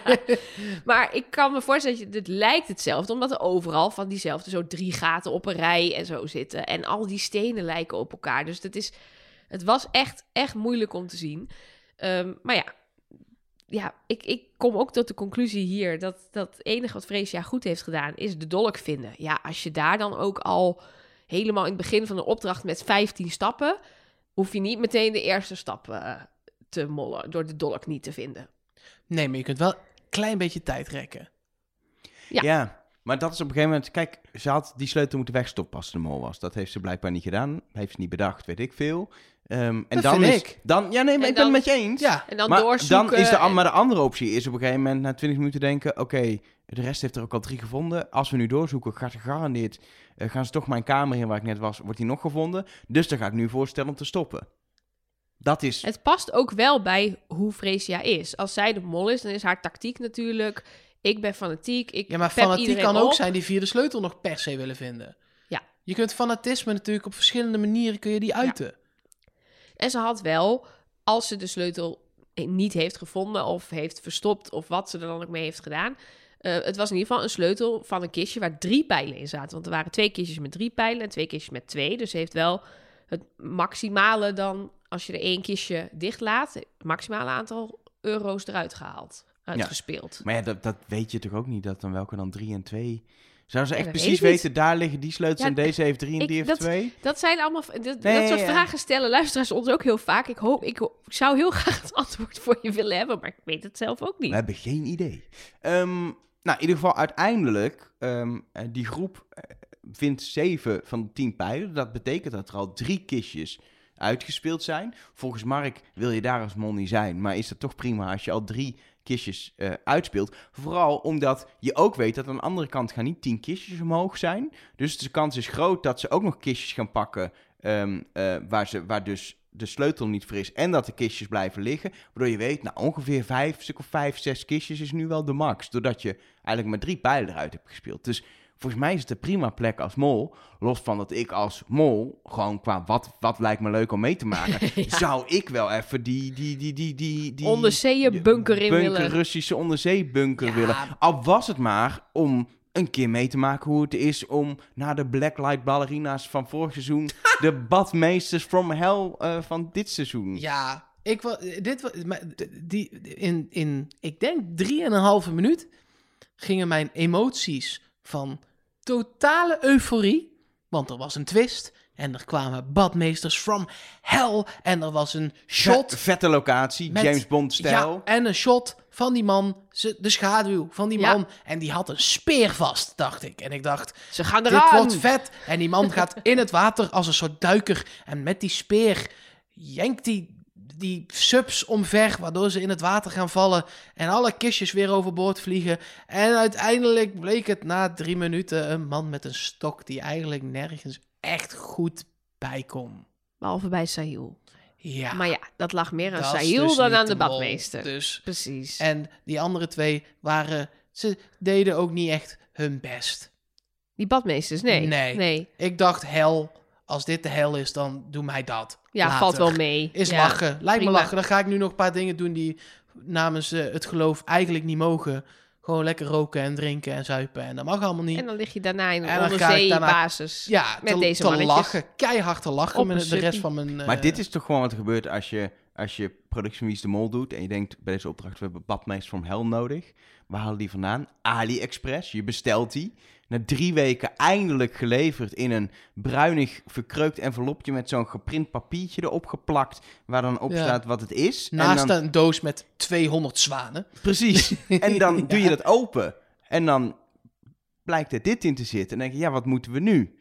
Maar ik kan me voorstellen dat je, het lijkt hetzelfde, omdat er overal van diezelfde zo drie gaten op een rij en zo zitten. En al die stenen lijken op elkaar. Dus het, is, het was echt, echt moeilijk om te zien. Ehm, maar ja, ja ik, ik kom ook tot de conclusie hier dat, dat het enige wat Freesia goed heeft gedaan is de dolk vinden. Ja, als je daar dan ook al helemaal in het begin van de opdracht met 15 stappen, hoef je niet meteen de eerste stap eh, te mollen door de dolk niet te vinden. Nee, maar je kunt wel een klein beetje tijd rekken. Ja. Ja. maar dat is op een gegeven moment... Kijk, ze had die sleutel moeten wegstoppen als ze de mol was. Dat heeft ze blijkbaar niet gedaan. Heeft ze niet bedacht, weet ik veel. Ehm, en Dat dan vind is, ik. Dan, ja, nee, maar En ik ben het met je eens. Ja, En dan maar doorzoeken. dan is de, maar de andere optie is op een gegeven moment na 20 minuten denken: oké, de rest heeft er ook al drie gevonden. Als we nu doorzoeken, gaat er gegarandeerd. eh, gaan ze toch mijn kamer in waar ik net was, wordt die nog gevonden. Dus dan ga ik nu voorstellen om te stoppen. Dat is. Het past ook wel bij hoe Freesia is. Als zij de mol is, dan is haar tactiek natuurlijk... Ik ben fanatiek, ik ja maar fanatiek kan ook zijn die via de sleutel nog per se willen vinden. Ja. Je kunt fanatisme natuurlijk op verschillende manieren kun je die uiten. En ze had wel, als ze de sleutel niet heeft gevonden of heeft verstopt of wat ze er dan ook mee heeft gedaan. eh, het was in ieder geval een sleutel van een kistje waar drie pijlen in zaten. Want er waren twee kistjes met drie pijlen en twee kistjes met twee. Dus ze heeft wel het maximale dan, als je er één kistje dicht laat, het maximale aantal euro's eruit gehaald, uitgespeeld. Maar ja, dat, dat weet je toch ook niet, dat dan welke dan 3 en 2. Zou ze echt precies niet. weten, daar liggen die sleutels Ja, en deze heeft 3 en ik- die heeft dat- 2? Dat zijn allemaal, dat, Nee, dat soort ja. vragen stellen luisteraars ons ook heel vaak. Ik hoop, ik, zou heel graag het antwoord voor je willen hebben, maar ik weet het zelf ook niet. We hebben geen idee. Ehm, nou, in ieder geval uiteindelijk, eh, die groep eh, vindt 7 van de 10 pijlen. Dat betekent dat er al drie kistjes uitgespeeld zijn. Volgens Mark wil je daar als mol niet zijn, maar is dat toch prima als je al drie kistjes eh, uitspeelt. Vooral omdat je ook weet dat aan de andere kant gaan niet 10 kistjes omhoog zijn. Dus de kans is groot dat ze ook nog kistjes gaan pakken ehm, eh, waar, ze, waar dus de sleutel niet voor is en dat de kistjes blijven liggen. Waardoor je weet, nou ongeveer vijf, stuk of vijf, zes kistjes is nu wel de max. Doordat je eigenlijk maar drie pijlen eruit hebt gespeeld. Dus volgens mij is het een prima plek als mol. Los van dat ik als mol, gewoon qua wat, wat lijkt me leuk om mee te maken, Ja. zou ik wel even die, die, die, die, die, die Onderzeeën bunker in bunker, willen. Russische onderzeebunker Ja. willen. Al was het maar om een keer mee te maken hoe het is om na de Blacklight ballerina's van vorig seizoen de badmeesters from hell eh, van dit seizoen. Ja, ik wa- dit wa- maar d- die in, in ik denk drieënhalve minuut gingen mijn emoties van totale euforie, want er was een twist en er kwamen badmeesters from hell en er was een shot Vet- vette locatie, Met- James Bond stijl. Ja, en een shot van die man, de schaduw van die Ja. man. En die had een speer vast, dacht ik. En ik dacht, Ze gaan dit eraan. wordt vet. En die man gaat in het water als een soort duiker. En met die speer jenkt hij die subs omver, waardoor ze in het water gaan vallen. En alle kistjes weer overboord vliegen. En uiteindelijk bleek het na drie minuten een man met een stok die eigenlijk nergens echt goed bij kon. Behalve bij Sahil. Ja, Maar ja, dat lag meer aan Sahil dus dan aan de badmeester. Dus Precies. En die andere twee waren. Ze deden ook niet echt hun best. Die badmeesters, nee. Nee. nee. Ik dacht, hel. Als dit de hel is, dan doe mij dat. Ja, Later. valt wel mee. Is ja. lachen. Lijkt prima. me lachen. Dan ga ik nu nog een paar dingen doen die namens eh, het geloof eigenlijk niet mogen. Gewoon lekker roken en drinken en zuipen. En dat mag allemaal niet. En dan lig je daarna in En een onderzeebasis. ja, met te, deze te mannetjes. lachen. Keihard te lachen Op met de rest van mijn... eh, Maar dit is toch gewoon wat er gebeurt als je, als je productie van is de Mol doet en je denkt bij deze opdracht, we hebben badmeester from hell nodig. Waar halen die vandaan? AliExpress. Je bestelt die. Na drie weken eindelijk geleverd in een bruinig verkreukt envelopje met zo'n geprint papiertje erop geplakt, waar dan op Ja. staat wat het is. En Naast dan- een doos met 200 zwanen. Precies. En dan Ja. doe je dat open. En dan blijkt er dit in te zitten. En dan denk je, ja, wat moeten we nu?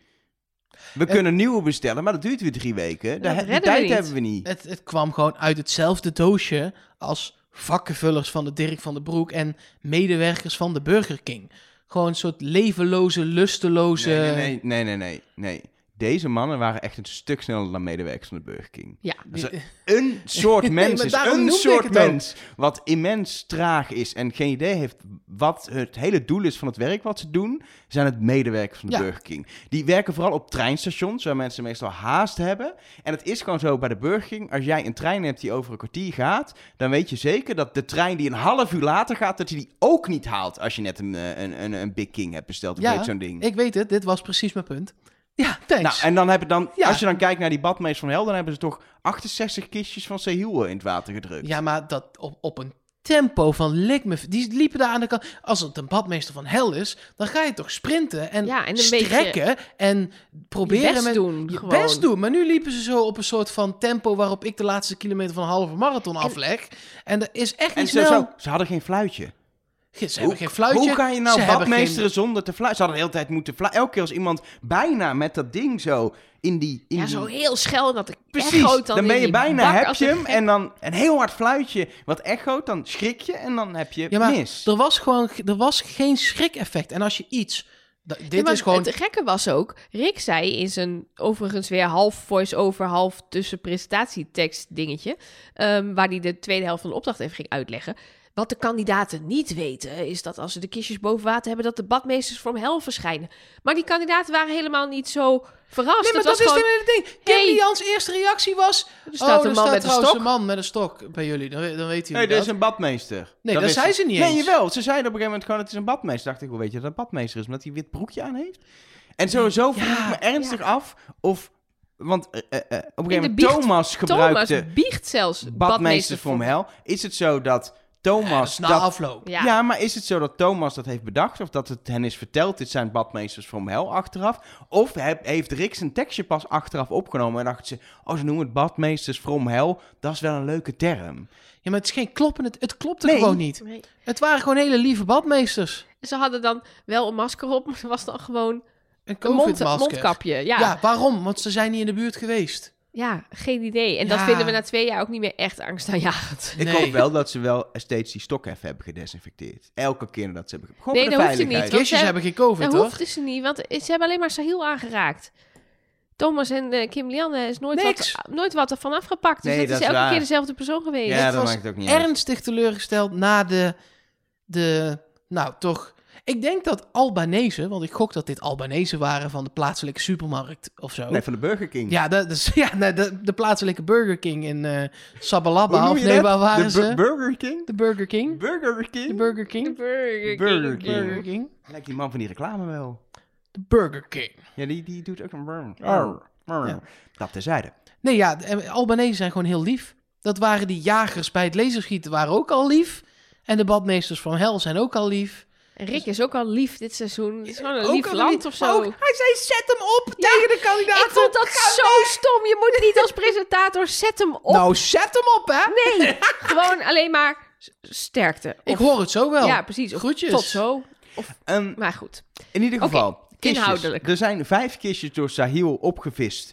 We kunnen nieuwe bestellen, maar dat duurt weer drie weken. De, we tijd hebben we niet. Het, het kwam gewoon uit hetzelfde doosje als vakkenvullers van de Dirk van den Broek en medewerkers van de Burger King. Gewoon een soort levenloze, lusteloze... Nee, nee, nee, nee, nee, nee, nee. Deze mannen waren echt een stuk sneller dan medewerkers van de Burger King. Ja, een soort mens is, een soort mens wat immens traag is en geen idee heeft wat het hele doel is van het werk wat ze doen, zijn het medewerkers van de Ja. Burger King. Die werken vooral op treinstations, waar mensen meestal haast hebben. En het is gewoon zo bij de Burger King, als jij een trein hebt die over een kwartier gaat, dan weet je zeker dat de trein die een half uur later gaat, dat je die ook niet haalt als je net een, eh, een, een, een Big King hebt besteld. Of Ja, zo'n ding. Ik weet het, dit was precies mijn punt. Ja, Nou, thanks. en dan heb je dan, Ja. als je dan kijkt naar die badmeester van Hel, dan hebben ze toch 68 kistjes van Sehul in het water gedrukt. Ja, maar dat op, op een tempo van lik me... Die liepen daar aan de kant... Als het een badmeester van hel is, dan ga je toch sprinten en, Ja, en strekken en proberen best met... doen, Je gewoon. best doen. Maar nu liepen ze zo op een soort van tempo waarop ik de laatste kilometer van een halve marathon afleg. En dat is echt En niet zo, snel. zo, ze hadden geen fluitje. Ze hebben geen fluitje. Hoe ga je nou badmeesteren zonder te fluiten? Ze hadden de hele tijd moeten fluiten. Elke keer als iemand bijna met dat ding zo in die... In Ja, die... zo heel schel dat ik Precies, echoot dan, in ben je bijna, heb je hem en dan een heel hard fluitje wat echoot, dan schrik je en dan heb je Ja, maar mis. er was gewoon er was geen schrik-effect. En als je iets... da- dit Ja, is gewoon... Het gekke was ook, Rick zei in zijn overigens weer half voice-over, half tussen presentatietekst dingetje, ehm, waar hij de tweede helft van de opdracht even ging uitleggen. Wat de kandidaten niet weten, is dat als ze de kistjes boven water hebben, dat de badmeesters from hell verschijnen. Maar die kandidaten waren helemaal niet zo verrast. Nee, maar dat was is gewoon, het hele ding. Hey. Jans eerste reactie was... er staat oh, een man staat met een trouwens stok. een man met een stok bij jullie. Dan, dan weet u Nee, dat. is een badmeester. Nee, dat is- zei ze niet Nee, eens. jawel. Ze zeiden op een gegeven moment gewoon, het is een badmeester. Dacht ik, hoe weet je dat het een badmeester is? Omdat hij een wit broekje aan heeft? En sowieso vroeg ik me ernstig af of... Want eh, eh, eh, op een gegeven moment biecht- Thomas gebruikte Thomas biecht zelfs badmeester from hell. Is het zo dat Thomas... Ja, dat na afloop. Ja. Ja. maar is het zo dat Thomas dat heeft bedacht? Of dat het hen is verteld, dit zijn badmeesters from hell achteraf? Of he- heeft Rick zijn tekstje pas achteraf opgenomen en dacht ze... Oh, ze noemen het badmeesters from hell. Dat is wel een leuke term. Ja, maar het is geen kloppen. Het, het klopte Nee. gewoon niet. Nee. Het waren gewoon hele lieve badmeesters. Ze hadden dan wel een masker op, maar het was dan gewoon Een een mond, mondkapje. Ja. Ja. waarom? Want ze zijn niet in de buurt geweest. Ja, geen idee. En dat Ja. vinden we na twee jaar ook niet meer echt angstaanjagend. Ik Nee. hoop wel dat ze wel steeds die stokhef hebben gedesinfecteerd. Elke keer dat ze hebben... Gewoon Nee, dat hoeft veiligheid. niet. Kistjes ze- hebben geen covid, Dat hoor. hoefden ze niet, want ze hebben alleen maar Sahil aangeraakt. Thomas en eh, Kim Lianne is nooit Niks. wat, nooit wat ervan afgepakt. Dus Nee, het dat is is elke waar. keer dezelfde persoon geweest. Ja, Ik dat was maakt het ook niet uit. Ernstig teleurgesteld na de, de... Nou, toch... Ik denk dat Albanese, want ik gok dat dit Albanese waren van de plaatselijke supermarkt of zo. Nee, van de Burger King. Ja, de, dus, ja nee, de, de plaatselijke Burger King in eh Sabalaba. Hoe noem Of nee, dat? waar waren de Bu-? Burger King? de Burger King. Burger King? De Burger De King. Burger King. Burger King. Burger King. Lijkt die man van die reclame wel. De Burger King. Ja, die, die doet ook een burger. Oh. Ja. Dat terzijde. Nee, ja, de- Albanese zijn gewoon heel lief. Dat waren die jagers bij het laserschieten waren ook al lief. En de badmeesters van Hel zijn ook al lief. Rick is ook al lief dit seizoen. Het is gewoon een Ook lief land of zo. Ook, hij zei, zet hem op tegen de kandidaat. ik vond dat zo stom. Je moet niet als presentator, zet hem op. Nou, zet hem op, hè. Nee, gewoon alleen maar sterkte. Ik Of- hoor het zo wel. Ja, precies. Of Groetjes. Tot zo. Ehm, Maar goed. in ieder geval, kistjes. inhoudelijk. Er zijn vijf kistjes door Sahil opgevist.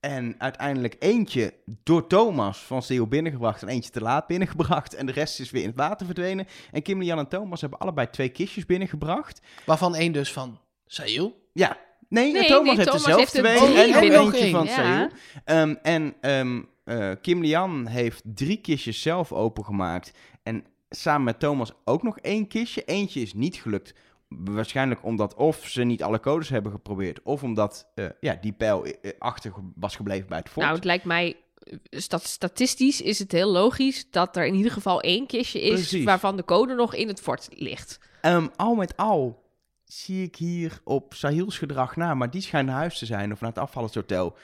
En uiteindelijk eentje door Thomas van Sahil binnengebracht en eentje te laat binnengebracht. En de rest is weer in het water verdwenen. En Kim, Jan en Thomas hebben allebei twee kistjes binnengebracht. Waarvan één dus van Sail. Ja, nee, Nee, Thomas nee, heeft Thomas er zelf heeft twee en nog binnen. eentje van Ja. Ehm, en ehm, eh, Kim Lian heeft drie kistjes zelf opengemaakt. En samen met Thomas ook nog één kistje. Eentje is niet gelukt. Waarschijnlijk omdat of ze niet alle codes hebben geprobeerd. Of omdat eh, ja, die pijl eh, achter was gebleven bij het fort. Nou, het lijkt mij... eh, stat- statistisch is het heel logisch dat er in ieder geval één kistje is... Precies. waarvan de code nog in het fort ligt. Ehm, al met al zie ik hier op Sahils gedrag na, maar die schijnt naar huis te zijn of naar het afvallershotel.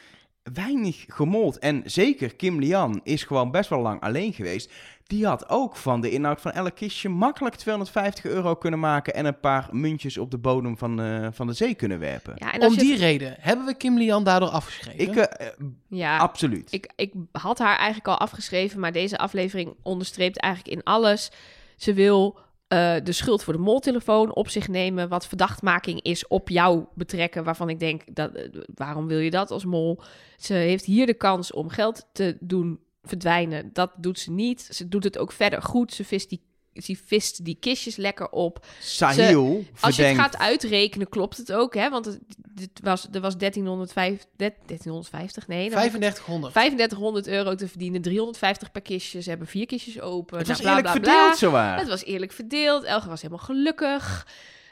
Weinig gemold. En zeker Kim Lian is gewoon best wel lang alleen geweest. Die had ook van de inhoud van elk kistje makkelijk 250 euro kunnen maken en een paar muntjes op de bodem van, eh, van de zee kunnen werpen. Ja, en als Om je die reden hebben we Kim Lian daardoor afgeschreven. Ik, eh, ja, absoluut. ik, ik had haar eigenlijk al afgeschreven... maar deze aflevering onderstreept eigenlijk in alles... ze wil eh, de schuld voor de moltelefoon op zich nemen... wat verdachtmaking is op jou betrekken... waarvan ik denk, dat, waarom wil je dat als mol? Ze heeft hier de kans om geld te doen verdwijnen. Dat doet ze niet. Ze doet het ook verder goed. Ze vist die, ze vist die kistjes lekker op. Sahil Als je het gaat uitrekenen, klopt het ook, hè? Want het, dit was, er was 1305, 1350, nee, dan- 3500. 3500 euro te verdienen, 350 per kistje. Ze hebben vier kistjes open. Het nou, was bla, eerlijk bla, bla. verdeeld, zowaar. Het was eerlijk verdeeld. Elge was helemaal gelukkig.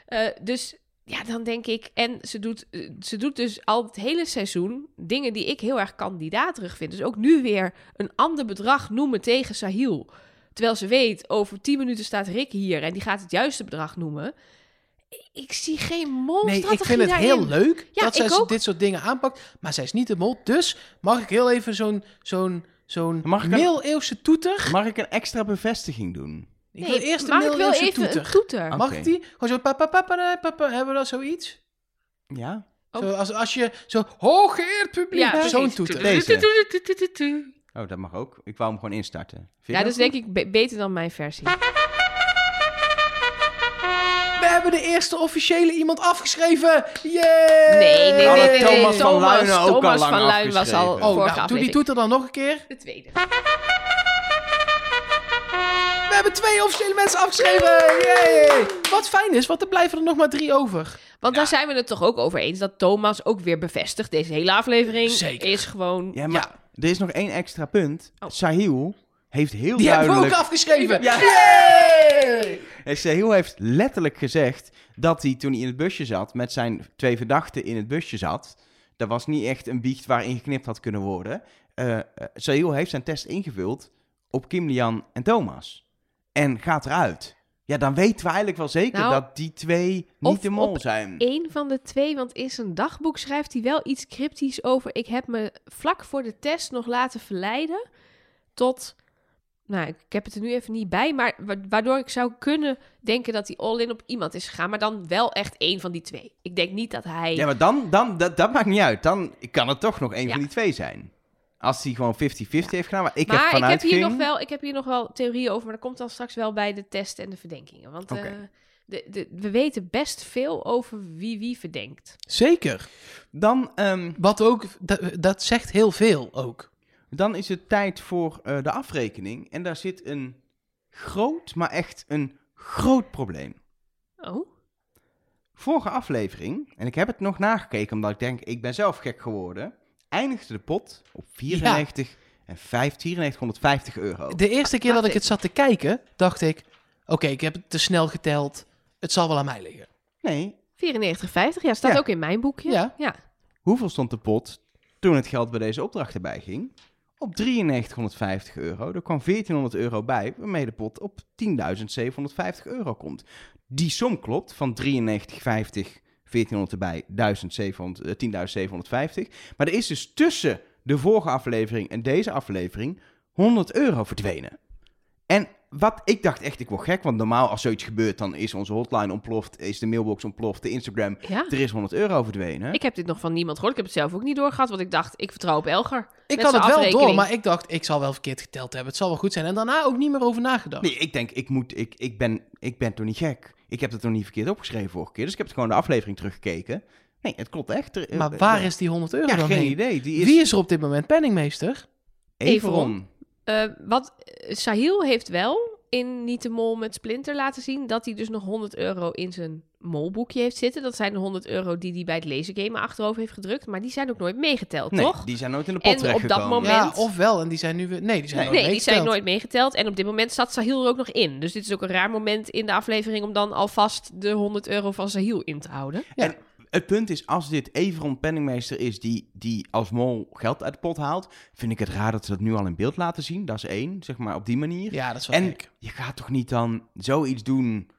Eh, dus ja, dan denk ik... En ze doet, eh, ze doet dus al het hele seizoen dingen die ik heel erg kandidaterig vind. Dus ook nu weer een ander bedrag noemen tegen Sahil. Terwijl ze weet, over 10 minuten staat Rick hier en die gaat het juiste bedrag noemen. Ik, zie geen Nee, molstrategie ik vind het daarin. heel leuk Ja, dat zij ook. dit soort dingen aanpakt. Maar zij is niet de mol. Dus mag ik heel even zo'n zo'n zo'n middeleeuwse toeter? Mag ik een extra bevestiging doen? Ik Nee, wil eerst een middeleeuwse even toeter. een toeter. Mag ik die? Gewoon zo papa papa papa. Hebben we dat zoiets? Ja? Oh. Zo, als, als je zo hooggeëerd publiek. Ja, zo'n toeter. Deze. Oh, dat mag ook. Ik wou hem gewoon instarten. Vind je Ja, dat is denk ik be- beter dan mijn versie. hebben de eerste officiële iemand afgeschreven. Yay! Nee, nee, nee, nee, nee. Thomas van Luijnen ook al lang van Luijn was al afgeschreven. Oh, vorige nou, doe die toeter dan nog een keer. De tweede. We hebben twee officiële mensen afgeschreven. Yay! Wat fijn is, want er blijven er nog maar drie over. Want daar zijn we het toch ook over eens dat Thomas ook weer bevestigt. Deze hele aflevering Zeker. is gewoon... Ja, maar er is nog één extra punt. Oh. Sahil heeft heel Die hebben we duidelijk... ook afgeschreven. Ja. Yay! En Sahil heeft letterlijk gezegd dat hij toen hij in het busje zat, met zijn twee verdachten in het busje zat. Dat was niet echt een biecht waarin geknipt had kunnen worden. Eh eh, Sahil heeft zijn test ingevuld op Kim Lian en Thomas. En gaat eruit. Ja, dan weten we eigenlijk wel zeker Nou, dat die twee niet de mol zijn. Eén van de twee, want in zijn dagboek schrijft hij wel iets cryptisch over... Ik heb me vlak voor de test nog laten verleiden tot... Nou, ik heb het er nu even niet bij, maar wa- waardoor ik zou kunnen denken dat hij all-in op iemand is gegaan. Maar dan wel echt één van die twee. Ik denk niet dat hij... Ja, maar dan, dan dat, dat maakt niet uit. Dan kan het toch nog één Ja. van die twee zijn. Als hij gewoon 50-50 heeft gedaan, waar ik maar heb ik heb, vanuit hier ging. nog wel, ik heb hier nog wel theorieën over, maar dat komt dan straks wel bij de test en de verdenkingen. Want eh, de, de, we weten best veel over wie wie verdenkt. Zeker. Dan, ehm, Wat ook, dat, dat zegt heel veel ook. dan is het tijd voor eh, de afrekening. En daar zit een groot, maar echt een groot probleem. Oh, Vorige aflevering, en ik heb het nog nagekeken omdat ik denk, ik ben zelf gek geworden, eindigde de pot op 94 en 5, 9450 euro. De eerste keer dat ik het zat te kijken, dacht ik... Oké, ik heb het te snel geteld. Het zal wel aan mij liggen. Nee, 94,50. Ja, staat Ja. ook in mijn boekje. Ja. ja. hoeveel stond de pot toen het geld bij deze opdracht erbij ging? Op 9350 euro. Er kwam 1400 euro bij, waarmee de pot op 10.750 euro komt. Die som klopt van 93,50, 1400 erbij, 1700, eh, 10.750. Maar er is dus tussen de vorige aflevering en deze aflevering 100 euro verdwenen. En wat ik dacht echt, ik word gek, want normaal als zoiets gebeurt, dan is onze hotline ontploft, is de mailbox ontploft, de Instagram, ja. er is 100 euro verdwenen. Ik heb dit nog van niemand gehoord. Ik heb het zelf ook niet doorgehad, want ik dacht, ik vertrouw op Elger. Ik had het wel door, maar ik dacht, ik zal wel verkeerd geteld hebben. Het zal wel goed zijn. En daarna ook niet meer over nagedacht. Nee, ik denk, ik, moet, ik, ik, ben, ik ben toch niet gek. Ik heb het toch niet verkeerd opgeschreven vorige keer. Dus ik heb het gewoon de aflevering teruggekeken. Nee, het klopt echt. Maar waar is die 100 euro Ja, dan geen heen? idee. Die is Wie is er op dit moment penningmeester? Everon. Eh, wat eh, Sahil heeft wel in Niet de Mol met Splinter laten zien... dat hij dus nog 100 euro in zijn molboekje heeft zitten. Dat zijn de 100 euro die hij bij het lasergame achterover heeft gedrukt. Maar die zijn ook nooit meegeteld, Nee, toch? die zijn nooit in de pot En op dat moment- Ja, ofwel. En die zijn nu weer... Nee, die zijn Nee. nooit Nee, die zijn meegeteld. nooit meegeteld. En op dit moment zat Sahil er ook nog in. Dus dit is ook een raar moment in de aflevering... om dan alvast de 100 euro van Sahil in te houden. Ja. En het punt is, als dit Everon penningmeester is die, die als mol geld uit de pot haalt, vind ik het raar dat ze dat nu al in beeld laten zien. Dat is één, zeg maar, op die manier. Ja, dat is wel en gek. je gaat toch niet dan zoiets doen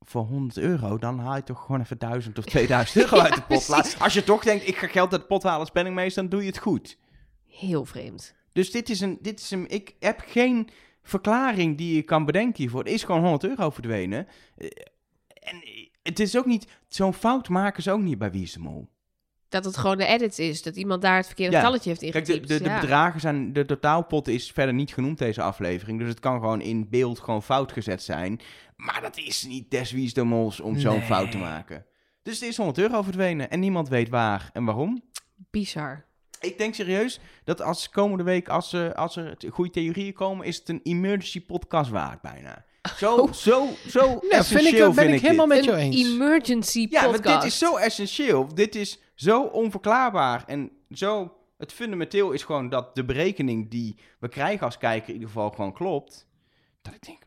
voor 100 euro? Dan haal je toch gewoon even 1000 of 2000 euro uit de pot. Laat- Als je toch denkt, ik ga geld uit de pot halen als penningmeester, dan doe je het goed. Heel vreemd. Dus dit is een, dit is een, ik heb geen verklaring die je kan bedenken hiervoor. Het is gewoon 100 euro verdwenen. Eh, En het is ook niet, zo'n fout maken ze ook niet bij Wie is de Mol. Dat het gewoon de edit is. Dat iemand daar het verkeerde Ja. talletje heeft Kijk, ingetypt. de, de, de ja. bedragen zijn, de totaalpot is verder niet genoemd deze aflevering. Dus het kan gewoon in beeld gewoon fout gezet zijn. Maar dat is niet des Wie is de Mols om zo'n fout te maken. Dus het is 100 euro verdwenen en niemand weet waar en waarom. Bizar. Ik denk serieus dat als komende week, als, er als er goede theorieën komen, is het een emergency podcast waard bijna. Zo, Oh. zo, zo Ja, vind essentieel ik, ben vind ik helemaal dit. met jou Een eens. emergency Ja, podcast. maar dit is zo essentieel. Dit is zo onverklaarbaar en zo... Het fundamenteel is gewoon dat de berekening die we krijgen als kijker in ieder geval gewoon klopt. Dat ik denk...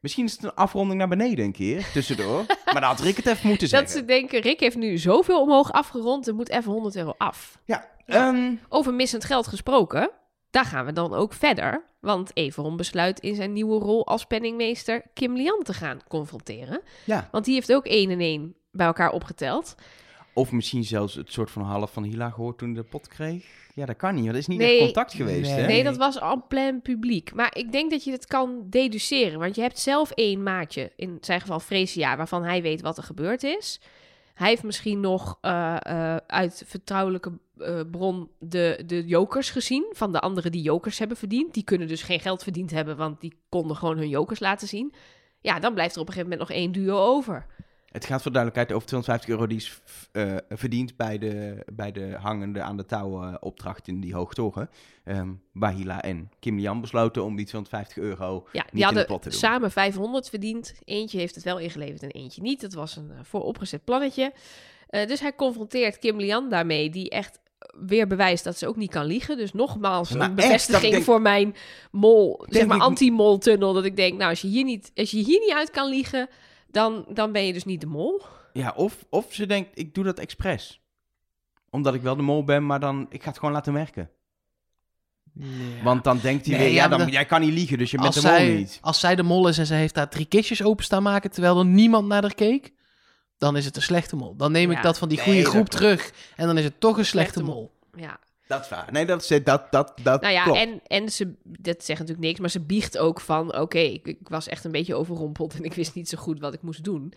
Misschien is het een afronding naar beneden een keer, tussendoor. maar dan had Rick het even moeten Dat zeggen. ze denken, Rick heeft nu zoveel omhoog afgerond, er moet even 100 euro af. Ja, ehm, Over missend geld gesproken, daar gaan we dan ook verder. Want Everon besluit in zijn nieuwe rol als penningmeester Kim Lian te gaan confronteren. ja. Want die heeft ook één en één bij elkaar opgeteld. Of misschien zelfs het soort van half van Hila gehoord toen hij de pot kreeg. Ja, dat kan niet, want er is niet Nee. echt contact geweest, Nee. hè? Nee, dat was en plein publiek. Maar ik denk dat je het kan deduceren. Want je hebt zelf één maatje, in zijn geval Freesia, waarvan hij weet wat er gebeurd is. Hij heeft misschien nog eh, eh, uit vertrouwelijke eh, bron de, de jokers gezien. Van de anderen die jokers hebben verdiend. Die kunnen dus geen geld verdiend hebben, want die konden gewoon hun jokers laten zien. ja, dan blijft er op een gegeven moment nog één duo over. Het gaat voor duidelijkheid over 250 euro die is eh, verdiend bij de, bij de hangende aan de touw eh, opdracht in die hoogtoren. Ehm waar Hila en Kim Lian besloten om die 250 euro Ja, in die de hadden pot te doen. samen 500 verdiend. Eentje heeft het wel ingeleverd en eentje niet. Dat was een eh, vooropgezet plannetje. Dus hij confronteert Kim Lian daarmee, die echt weer bewijst dat ze ook niet kan liegen. Dus nogmaals Maar een echt, bevestiging denk- voor mijn mol, zeg maar anti-mol-tunnel. Dat ik denk, nou, als je hier niet, als je hier niet uit kan liegen, dan, dan ben je dus niet de mol. Ja, of, of ze denkt, ik doe dat expres. Omdat ik wel de mol ben, maar dan, ik ga het gewoon laten werken. Ja. Want dan denkt hij Nee, weer, ja, dan, dat- jij kan niet liegen, dus je bent als, de mol zij, niet. als zij de mol is en ze heeft daar drie kistjes open staan maken terwijl er niemand naar haar keek, dan is het een slechte mol. Dan neem ik dat van die goede groep terug en dan is het toch een slechte Slechte mol. Ja, Dat is waar. Nee, dat, is, dat, dat, dat nou ja, klopt. en, en ze, dat zegt natuurlijk niks, maar ze biecht ook van, oké, ik, ik was echt een beetje overrompeld en ik wist niet zo goed wat ik moest doen.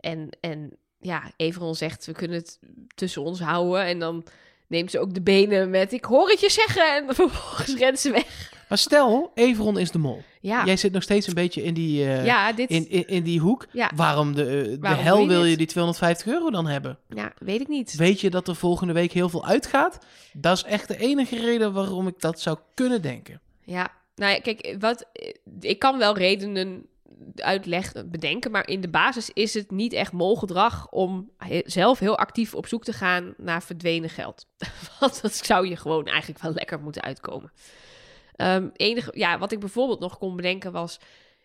En, en ja, Everon zegt, we kunnen het tussen ons houden en dan neemt ze ook de benen met, ik hoor het je zeggen en vervolgens rent ze weg. Maar stel, Everon is de mol. Ja, Jij zit nog steeds een beetje in die, eh, ja dit in, in, in die hoek. Ja. Waarom de, eh, de hel je wil je die 250 euro dan hebben? ja, weet ik niet. Weet je dat er volgende week heel veel uitgaat? Dat is echt de enige reden waarom ik dat zou kunnen denken. Ja, nou ja, kijk, wat, ik kan wel redenen uitleggen, bedenken, maar in de basis is het niet echt molgedrag om he- zelf heel actief op zoek te gaan naar verdwenen geld. Want dat zou je gewoon eigenlijk wel lekker moeten uitkomen. Ehm, enige, ja, wat ik bijvoorbeeld nog kon bedenken was,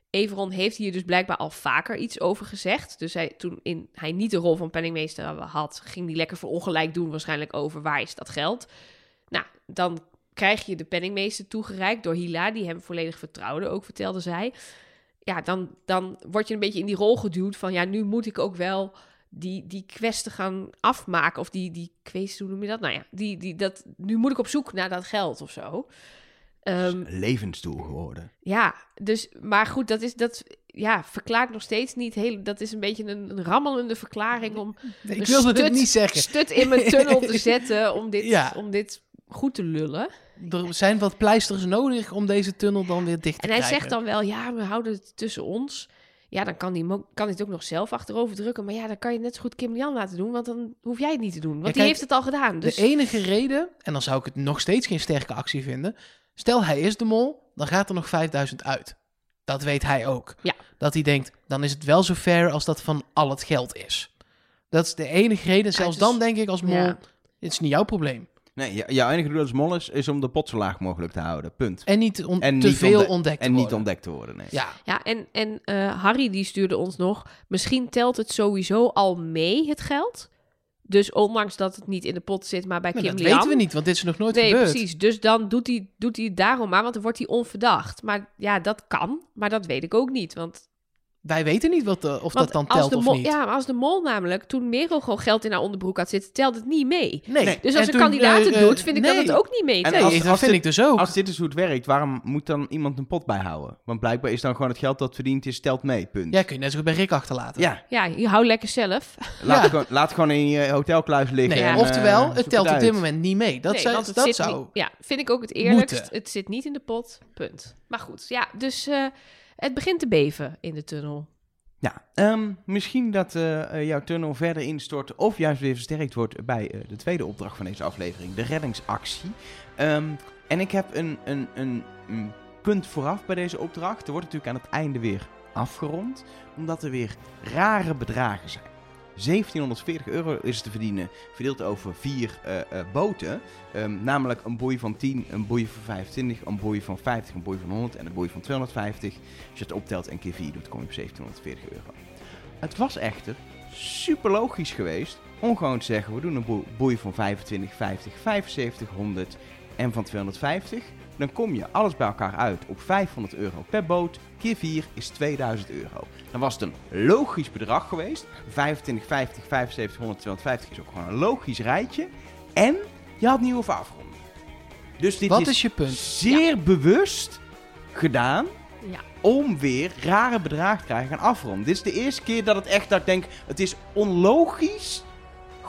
Everon heeft hier dus blijkbaar al vaker iets over gezegd. Dus hij, toen in, hij niet de rol van penningmeester had, ging hij lekker verongelijk doen waarschijnlijk over waar is dat geld. Nou, dan krijg je de penningmeester toegereikt door Hila, die hem volledig vertrouwde, ook vertelde zij. Ja, dan, dan word je een beetje in die rol geduwd van, ja, nu moet ik ook wel die, die gaan afmaken. Of die, die quest, hoe noem je dat? Nou ja, die, die, dat, nu moet ik op zoek naar dat geld of zo. Een levensdoel geworden. ja, dus, maar goed, dat is, dat, ja, verklaart nog steeds niet heel, dat is een beetje een, een rammelende verklaring om Ik wilde het niet zeggen. stut in mijn tunnel te zetten om dit, Ja. om dit goed te lullen. Er zijn wat pleisters nodig om deze tunnel dan weer dicht te En hij krijgen. zegt dan wel, ja, we houden het tussen ons. Ja, dan kan hij, kan het ook nog zelf achterover drukken. Maar ja, dan kan je net zo goed Kim Lian laten doen, want dan hoef jij het niet te doen. Want die kijk, heeft het al gedaan. Dus De enige reden, en dan zou ik het nog steeds geen sterke actie vinden. Stel hij is de mol, dan gaat er nog 5000 uit. Dat weet hij ook. Ja. Dat hij denkt, dan is het wel zo fair als dat van al het geld is. Dat is de enige reden. Zelfs is- dan denk ik als mol, Ja. het is niet jouw probleem. Nee, jouw enige doel als mol is, is om de pot zo laag mogelijk te houden. Punt. En niet on- En te niet veel ontde- ontdekt En niet ontdekt te worden, nee. Ja, Ja, en, en eh, Harry die stuurde ons nog... Misschien telt het sowieso al mee, het geld. Dus ondanks dat het niet in de pot zit, maar bij maar Kim dat Lian... weten we niet, want dit is nog nooit Nee, gebeurd. precies. Dus dan doet hij, doet hij het daarom maar, want dan wordt hij onverdacht. Maar ja, dat kan, maar dat weet ik ook niet. Want, Wij weten niet wat, de- of want dat dan als telt de of mol, niet. Ja, maar als de mol namelijk, toen Merel gewoon geld in haar onderbroek had zitten, telt het niet mee. Nee. Nee. Dus En als een toen, kandidaat het eh, doet, vind ik dat het ook niet mee En Nee, als- dat vind dit- ik dus ook. Als dit is hoe het werkt, waarom moet dan iemand een pot bijhouden? Want blijkbaar is dan gewoon het geld dat verdiend is, telt mee, punt. Ja, kun je net zo goed bij Rick achterlaten. Ja, Ja, je houdt lekker zelf. laat, Ja. het gewoon, laat het gewoon in je hotelkluis liggen. Nee, Ja. en, oftewel, eh, het telt op dit moment niet mee. Dat, Nee, zou, want het dat zit zou... niet- ja, vind ik ook het eerlijkst. Moeten. Het zit niet in de pot, punt. Maar goed, ja, dus eh, het begint te beven in de tunnel. Ja, ehm, misschien dat eh, eh, jouw tunnel verder instort of juist weer versterkt wordt bij eh, de tweede opdracht van deze aflevering, de reddingsactie. Ehm, en ik heb een, een, een, een punt vooraf bij deze opdracht. Er wordt natuurlijk aan het einde weer afgerond, omdat er weer rare bedragen zijn. 1740 euro is te verdienen, verdeeld over vier eh, eh, boten. Ehm, namelijk een boei van 10, een boei van 25, een boei van 50, een boei van 100 en een boei van 250. Als je het optelt en keer 4 doet, kom je op 1740 euro. Het was echter super logisch geweest om gewoon te zeggen: we doen een boe- boei van 25, 50, 75, 100 en van 250. Dan kom je alles bij elkaar uit op 500 euro per boot. Keer 4 is 2000 euro. Dan was het een logisch bedrag geweest. 25, 50, 75, 100, 250 is ook gewoon een logisch rijtje. En je had niet hoeven afronden. Dus dit Wat is, is je punt? zeer bewust gedaan Ja. om weer rare bedragen te krijgen en afronden. Dit is de eerste keer dat het echt, dat ik denk, het is onlogisch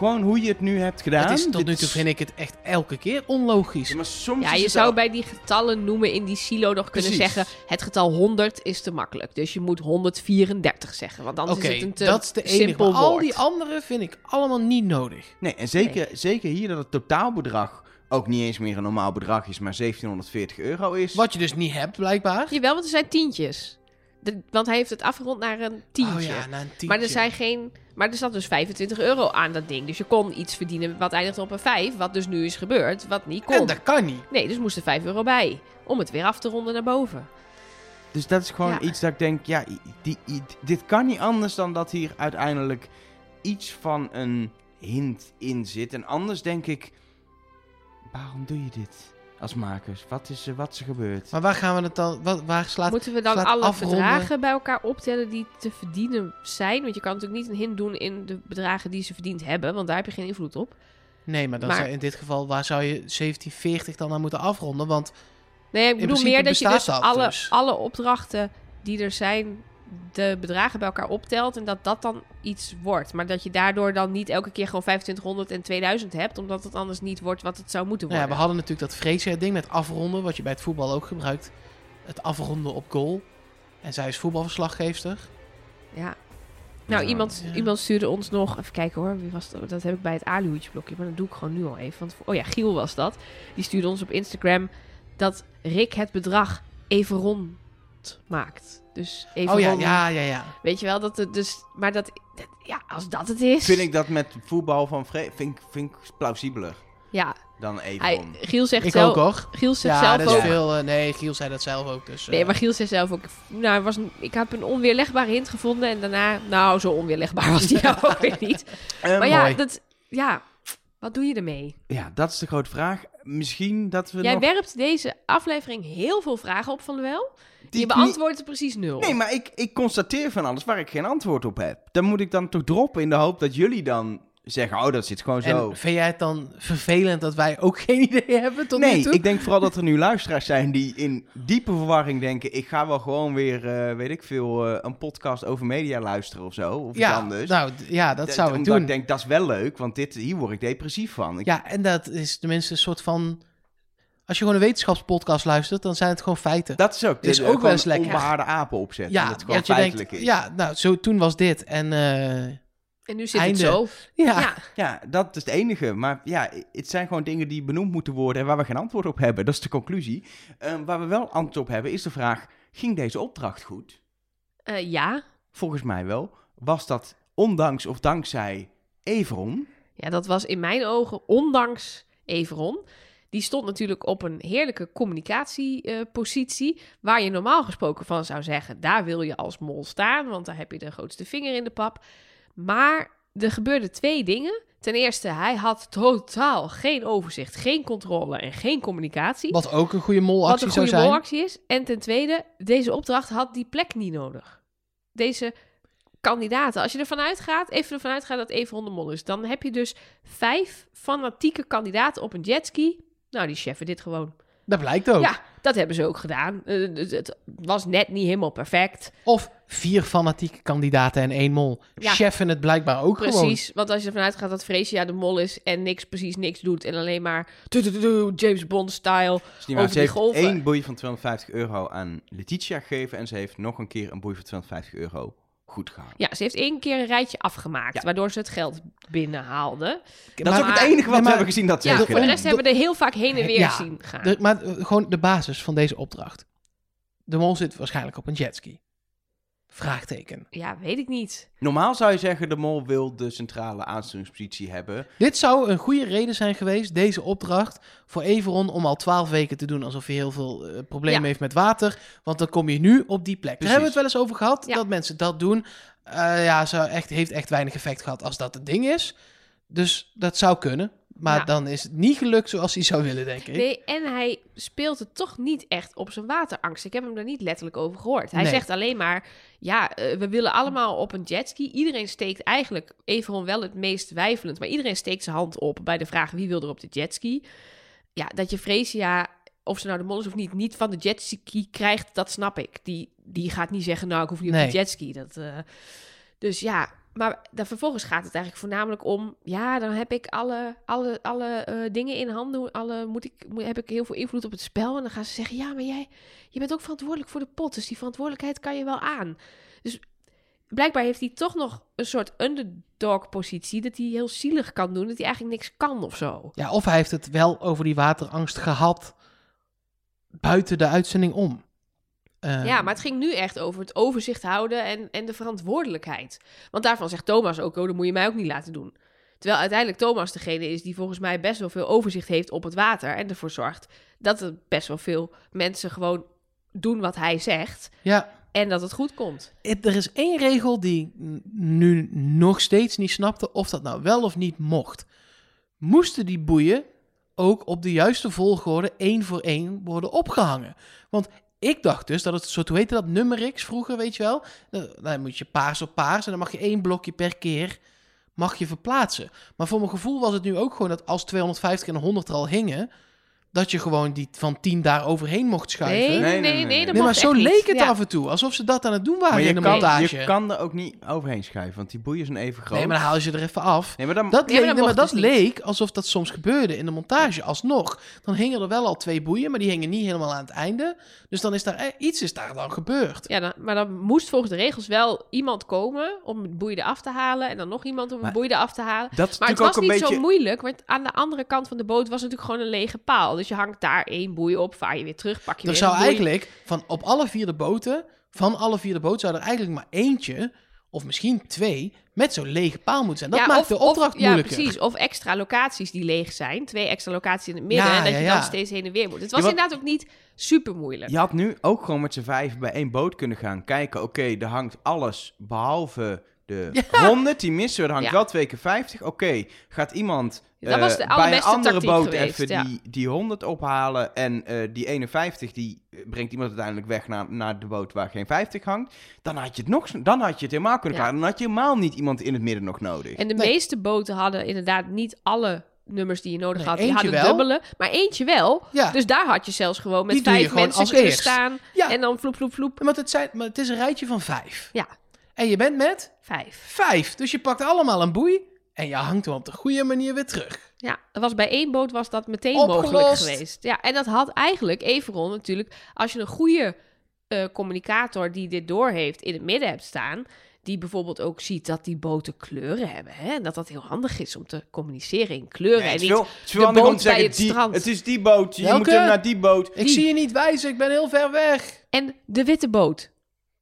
Gewoon hoe je het nu hebt gedaan. het is, tot nu toe vind ik het echt elke keer onlogisch. Ja, maar soms Ja, je zou al- bij die getallen noemen in die silo nog kunnen Precies. zeggen... het getal 100 is te makkelijk. Dus je moet 134 zeggen. Want anders is het een te dat is de enige. simpel Maar al woord. die andere vind ik allemaal niet nodig. Nee, en zeker, zeker hier dat het totaalbedrag ook niet eens meer een normaal bedrag is, maar 1740 euro is. Wat je dus niet hebt, blijkbaar. Jawel, want er zijn tientjes. De- want hij heeft het afgerond naar een tientje. Oh ja, na een tientje. maar er zijn geen... Maar er zat dus 25 euro aan dat ding. Dus je kon iets verdienen wat eindigde op een 5. Wat dus nu is gebeurd. Wat niet kon. En dat kan niet. Nee, dus moest er 5 euro bij. Om het weer af te ronden naar boven. Dus dat is gewoon Ja. iets dat ik denk, ja, die, dit kan niet anders dan dat hier uiteindelijk iets van een hint in zit. En anders denk ik, waarom doe je dit als makers? Wat is er, wat is er gebeurd? Maar waar gaan we het dan... Wat, waar slaat... Moeten we dan slaat alle afronden? bedragen bij elkaar optellen die te verdienen zijn? Want je kan natuurlijk niet een hint doen in de bedragen die ze verdiend hebben. Want daar heb je geen invloed op. Nee, maar dan Maar- zou in dit geval... Waar zou je 1740 dan aan moeten afronden? Want Nee, ik bedoel meer dat je dus dat alle, dus. alle opdrachten die er zijn, de bedragen bij elkaar optelt en dat dat dan iets wordt. Maar dat je daardoor dan niet elke keer gewoon 2500 en 2000 hebt, omdat het anders niet wordt wat het zou moeten nou ja, worden. we hadden natuurlijk dat Freesia-ding met afronden... wat je bij het voetbal ook gebruikt. Het afronden op goal. En zij is voetbalverslaggeefster. Ja. Nou, iemand, Ja. iemand stuurde ons nog... Even kijken hoor, wie was dat? Dat heb ik bij het aluhoedje blokje, maar dat doe ik gewoon nu al even. Want, oh ja, Giel was dat. Die stuurde ons op Instagram dat Rick het bedrag even rond maakt. Dus even oh ja, ja, ja, ja. Weet je wel, dat het dus... Maar dat, dat- ja, als dat het is... Vind ik dat met voetbal van Vre vind, ik- vind ik plausibeler Ja, dan even hij. Giel zegt Ik zelf... ook hoor. Giel zegt Ja, zelf dat is ook... veel... eh, nee, Giel zei dat zelf ook. Dus, eh, Nee, maar Giel zegt zelf ook... Nou, was een, ik heb een onweerlegbare hint gevonden en daarna... Nou, zo onweerlegbaar was die nou ook weer niet. Eh, Maar ja, dat... Ja, wat doe je ermee? ja, dat is de grote vraag. Misschien dat we Jij nog... werpt deze aflevering heel veel vragen op van de wel. die je niet- beantwoordt precies nul. Nee, maar ik, ik constateer van alles waar ik geen antwoord op heb. Dan moet ik dan toch droppen in de hoop dat jullie dan zeggen, oh, dat zit gewoon zo. En vind jij het dan vervelend dat wij ook geen idee hebben tot nu Nee, toe? ik denk vooral dat er nu luisteraars zijn die in diepe verwarring denken... ik ga wel gewoon weer, eh, weet ik veel, eh, een podcast over media luisteren of zo. Of iets ja, anders. nou, ja, dat zou ik doen. ik denk, dat is wel leuk, want dit, hier word ik depressief van. Ik, Ja, en dat is tenminste een soort van... Als je gewoon een wetenschapspodcast luistert, dan zijn het gewoon feiten. Dat is ook, Is ook wel eens lekker. onbehaarde apen opzetten. ja, dat het gewoon feitelijk denkt, is. ja, nou, zo, toen was dit. En eh, En nu zit Einde. het zo. ja, Ja. Ja, dat is het enige. Maar ja, het zijn gewoon dingen die benoemd moeten worden en waar we geen antwoord op hebben. Dat is de conclusie. Ehm, waar we wel antwoord op hebben is de vraag, ging deze opdracht goed? Eh, ja. Volgens mij wel. Was dat ondanks of dankzij Everon? Ja, dat was in mijn ogen, ondanks Everon. Die stond natuurlijk op een heerlijke communicatiepositie. waar je normaal gesproken van zou zeggen: daar wil je als mol staan, want daar heb je de grootste vinger in de pap. Maar er gebeurden twee dingen. Ten eerste, hij had totaal geen overzicht, geen controle en geen communicatie. wat ook een goede Wat molactie een zou goede zijn. molactie is. En ten tweede, deze opdracht had die plek niet nodig. Deze kandidaten, als je ervan uitgaat, even ervan uitgaat dat Everon de mol is, dan heb je dus vijf fanatieke kandidaten op een jetski. Nou, die cheffen dit gewoon. Dat blijkt ook. Ja, dat hebben ze ook gedaan. Eh, het- was net niet helemaal perfect. Of vier fanatieke kandidaten en één mol. Ja. Cheffen het blijkbaar ook gewoon. Precies, want als je ervan uitgaat dat Freesia de mol is en niks, precies niks doet en alleen maar James Bond-style. Dus Over ze die golven. één boei van 250 euro aan Letitia gegeven en ze heeft nog een keer een boei van 250 euro goed gehaald. Ja, ze heeft één keer een rijtje afgemaakt, Ja. waardoor ze het geld binnenhaalde. Dat is ook het enige wat nee, maar- we hebben gezien dat ze Ja, heeft voor de rest hebben we er heel vaak heen en weer Ja, zien gaan. De, maar eh, gewoon de basis van deze opdracht. De mol zit waarschijnlijk op een jetski. Vraagteken. Ja, weet ik niet. Normaal zou je zeggen, de mol wil de centrale aanstuuringspositie hebben. Dit zou een goede reden zijn geweest, deze opdracht, voor Everon om al twaalf weken te doen alsof hij heel veel eh, problemen Ja. heeft met water. Want dan kom je nu op die plek. Daar hebben we het wel eens over gehad, Ja. dat mensen dat doen. Eh, ja, ze echt, heeft echt weinig effect gehad als dat het ding is. Dus dat zou kunnen. Maar Ja. dan is het niet gelukt zoals hij zou willen, denk ik. Nee, en hij speelt het toch niet echt op zijn waterangst. Ik heb hem daar niet letterlijk over gehoord. Hij Nee. zegt alleen maar, ja, eh, we willen allemaal op een jetski. Iedereen steekt eigenlijk, Everon wel het meest wijfelend, maar iedereen steekt zijn hand op bij de vraag wie wil er op de jetski. Ja, dat je Freesia, of ze nou de mol is of niet, niet van de jetski krijgt, dat snap ik. Die, die gaat niet zeggen, nou, ik hoef niet op de jetski. Dat, eh, dus ja, maar dan vervolgens gaat het eigenlijk voornamelijk om... Ja, dan heb ik alle, alle, alle eh, dingen in handen. Alle, moet ik, moet, heb ik heel veel invloed op het spel. En dan gaan ze zeggen... Ja, maar jij je bent ook verantwoordelijk voor de pot. Dus die verantwoordelijkheid kan je wel aan. Dus blijkbaar heeft hij toch nog een soort underdog-positie. Dat hij heel zielig kan doen. Dat hij eigenlijk niks kan of zo. Ja, of hij heeft het wel over die waterangst gehad buiten de uitzending om. Eh, Ja, maar het ging nu echt over het overzicht houden en, en de verantwoordelijkheid. Want daarvan zegt Thomas ook, oh, dat moet je mij ook niet laten doen. Terwijl uiteindelijk Thomas degene is die volgens mij best wel veel overzicht heeft op het water. En ervoor zorgt dat er best wel veel mensen gewoon doen wat hij zegt. Ja, En dat het goed komt. het- er is één regel die nu nog steeds niet snapte of dat nou wel of niet mocht. Moesten die boeien ook op de juiste volgorde één voor één worden opgehangen? Want ik dacht dus dat het soort, hoe heette dat, nummer X vroeger, weet je wel? Dan, dan moet je paars op paars en dan mag je één blokje per keer mag je verplaatsen. Maar voor mijn gevoel was het nu ook gewoon dat als 250 en 100 er al hingen, dat je gewoon die van 10 daar overheen mocht schuiven. Nee, nee, Nee, nee, nee, nee, dat Nee, maar zo leek niet. het Ja. af en toe. Alsof ze dat aan het doen waren Maar je in de kan, montage. je kan er ook niet overheen schuiven, want die boeien zijn even groot. Nee, maar dan haal je ze er even af. Nee, maar dan, Dat, Ja, maar leek, dat nee, maar dat dus niet. leek alsof dat soms gebeurde in de montage. Alsnog, dan hingen er wel al twee boeien, maar die hingen niet helemaal aan het einde. Dus dan is daar eh, iets is daar dan gebeurd. Ja, dan, maar dan moest volgens de regels wel iemand komen om het boeide af te halen. En dan nog iemand om het boeide af te halen. dat Maar het natuurlijk was ook niet een zo beetje... moeilijk, want aan de andere kant van de boot was natuurlijk gewoon een lege paal. Dus je hangt daar één boei op, vaar je weer terug, pak je Er weer zou een boei. eigenlijk van op alle vier de boten, van alle vier de boten, zou er eigenlijk maar eentje, of misschien twee, met zo'n lege paal moeten zijn. Dat Ja, maakt of- de opdracht of, moeilijker. Ja, precies. Of extra locaties die leeg zijn. Twee extra locaties in het midden. Ja, en dat ja, je ja. dan steeds heen en weer moet. Het was inderdaad ook niet super moeilijk. Je had nu ook gewoon met z'n vijf bij één boot kunnen gaan kijken. Oké, er hangt alles behalve de Ja. 100. Die missen we. Er hangt Ja. wel twee keer 50. Oké, gaat iemand eh, de bij een andere boot geweest, even ja. die, die 100 ophalen. En eh, die 51 die brengt iemand uiteindelijk weg naar, naar de boot waar geen 50 hangt. Dan had je het, nog, dan had je het helemaal kunnen Ja. gaan. Dan had je helemaal niet iemand in het midden nog nodig. En de Nee. meeste boten hadden inderdaad niet alle nummers die je nodig Nee, had. Die hadden wel. dubbele, maar eentje wel. Ja, Dus daar had je zelfs gewoon met Die vijf gewoon mensen kunnen eerst. staan. Ja. En dan vloep, vloep, vloep. want het, zijn, maar het is een rijtje van vijf. Ja, En je bent met vijf. vijf. Dus je pakt allemaal een boei en je hangt hem op de goede manier weer terug. Ja, dat was bij één boot was dat meteen Opgelost. mogelijk geweest. Ja, en dat had eigenlijk Everon natuurlijk, als je een goede eh, communicator die dit doorheeft in het midden hebt staan, die bijvoorbeeld ook ziet dat die boten kleuren hebben, hè, en dat dat heel handig is om te communiceren in kleuren Nee, en het is niet. veel, het is veel de handiger om boot te zeggen, bij het die- strand. het is die boot, je Welke? moet hem naar die boot. Ik Die. zie je niet wijzen, ik ben heel ver weg. En de witte boot.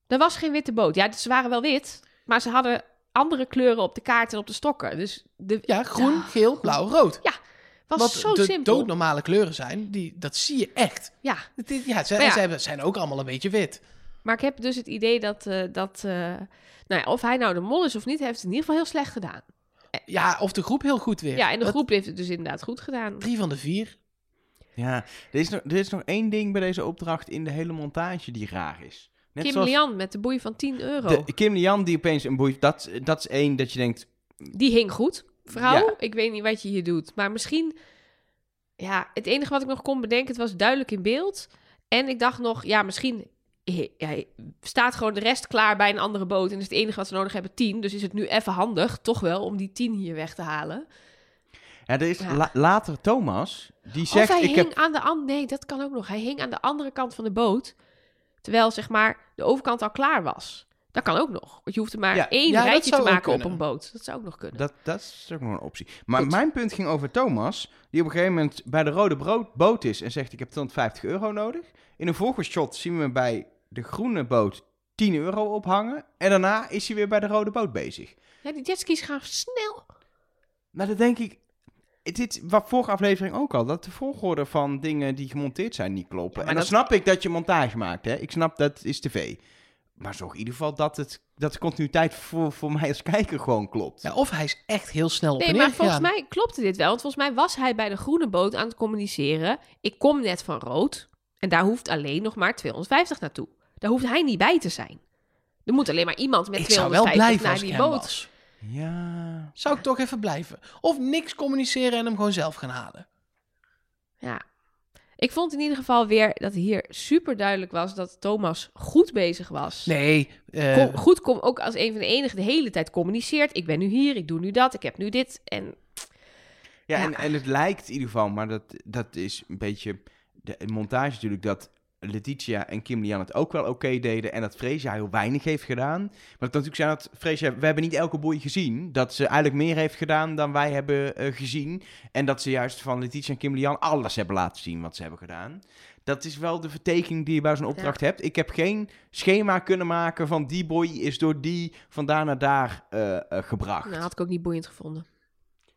Er was geen witte boot. Ja, ze waren wel wit, maar ze hadden andere kleuren op de kaart en op de stokken. Dus de, Ja, groen, geel, blauw, rood. was Wat zo de simpel. doodnormale kleuren zijn, die, dat zie je echt. Ja, Het is- ja, Maar ja. zij zijn ook allemaal een beetje wit. Maar ik heb dus het idee dat, eh, dat eh, nou ja, of hij nou de mol is of niet, heeft het in ieder geval heel slecht gedaan. Ja, of de groep heel goed weer. Ja, en de Dat- groep heeft het dus inderdaad goed gedaan. Drie van de vier. Ja, er is, nog, er is nog één ding bij deze opdracht in de hele montage die raar is. Net Kim zoals Lian met de boei van 10 euro. de, Kim Lian die opeens een boei... Dat, dat is één dat je denkt... Die hing goed. Vrouw, Ja. ik weet niet wat je hier doet. Maar misschien, ja, het enige wat ik nog kon bedenken, het was duidelijk in beeld. En ik dacht nog, ja, misschien ja, staat gewoon de rest klaar bij een andere boot. En is het enige wat ze nodig hebben 10. Dus is het nu even handig, toch wel, om die 10 hier weg te halen. Ja, er is Ja. la- later Thomas, die Of zegt... hij ik hing heb, aan de. Nee, dat kan ook nog. Hij hing aan de andere kant van de boot. Terwijl, zeg maar, de overkant al klaar was. Dat kan ook nog. Want je hoeft er maar Ja, één ja, dat rijtje te maken op een boot. Dat zou ook nog kunnen. dat, dat is ook nog een optie. Maar Goed. mijn punt ging over Thomas, die op een gegeven moment bij de rode brood, boot is en zegt ik heb 250 euro nodig. In een volgende shot zien we bij de groene boot 10 euro ophangen. En daarna is hij weer bij de rode boot bezig. Ja, die jetskis gaan snel. Maar dan denk ik, dit was vorige aflevering ook al, dat de volgorde van dingen die gemonteerd zijn niet kloppen. Ja, en dan dat- snap ik dat je montage maakt, hè. Ik snap dat is tv. Maar zorg in ieder geval dat, het, dat de continuïteit voor, voor mij als kijker gewoon klopt. Ja, of hij is echt heel snel op Nee, maar volgens gegaan. mij klopte dit wel. Want volgens mij was hij bij de groene boot aan het communiceren. Ik kom net van rood. En daar hoeft alleen nog maar 250 naartoe. Daar hoeft hij niet bij te zijn. Er moet alleen maar iemand met Ik zou wel 250 blijven naar als die boot. was. Ja. Zou ik toch even blijven. Of niks communiceren en hem gewoon zelf gaan halen. Ja. Ik vond in ieder geval weer dat hier super duidelijk was dat Thomas goed bezig was. Nee, eh, Kom- goed, kom, ook als een van de enigen de hele tijd communiceert. Ik ben nu hier, ik doe nu dat, ik heb nu dit. En Ja, Ja. En, en het lijkt in ieder geval, maar dat, dat is een beetje de montage natuurlijk, dat Letitia en Kim Lian het ook wel oké deden en dat Freesia heel weinig heeft gedaan. Maar het kan natuurlijk zijn dat Freesia, we hebben niet elke boei gezien, dat ze eigenlijk meer heeft gedaan dan wij hebben eh, gezien. En dat ze juist van Letitia en Kim Lian alles hebben laten zien wat ze hebben gedaan. Dat is wel de vertekening die je bij zo'n opdracht hebt. Ik heb geen schema kunnen maken van die boy is door die van daar naar daar eh, eh, gebracht. nou, had ik ook niet boeiend gevonden.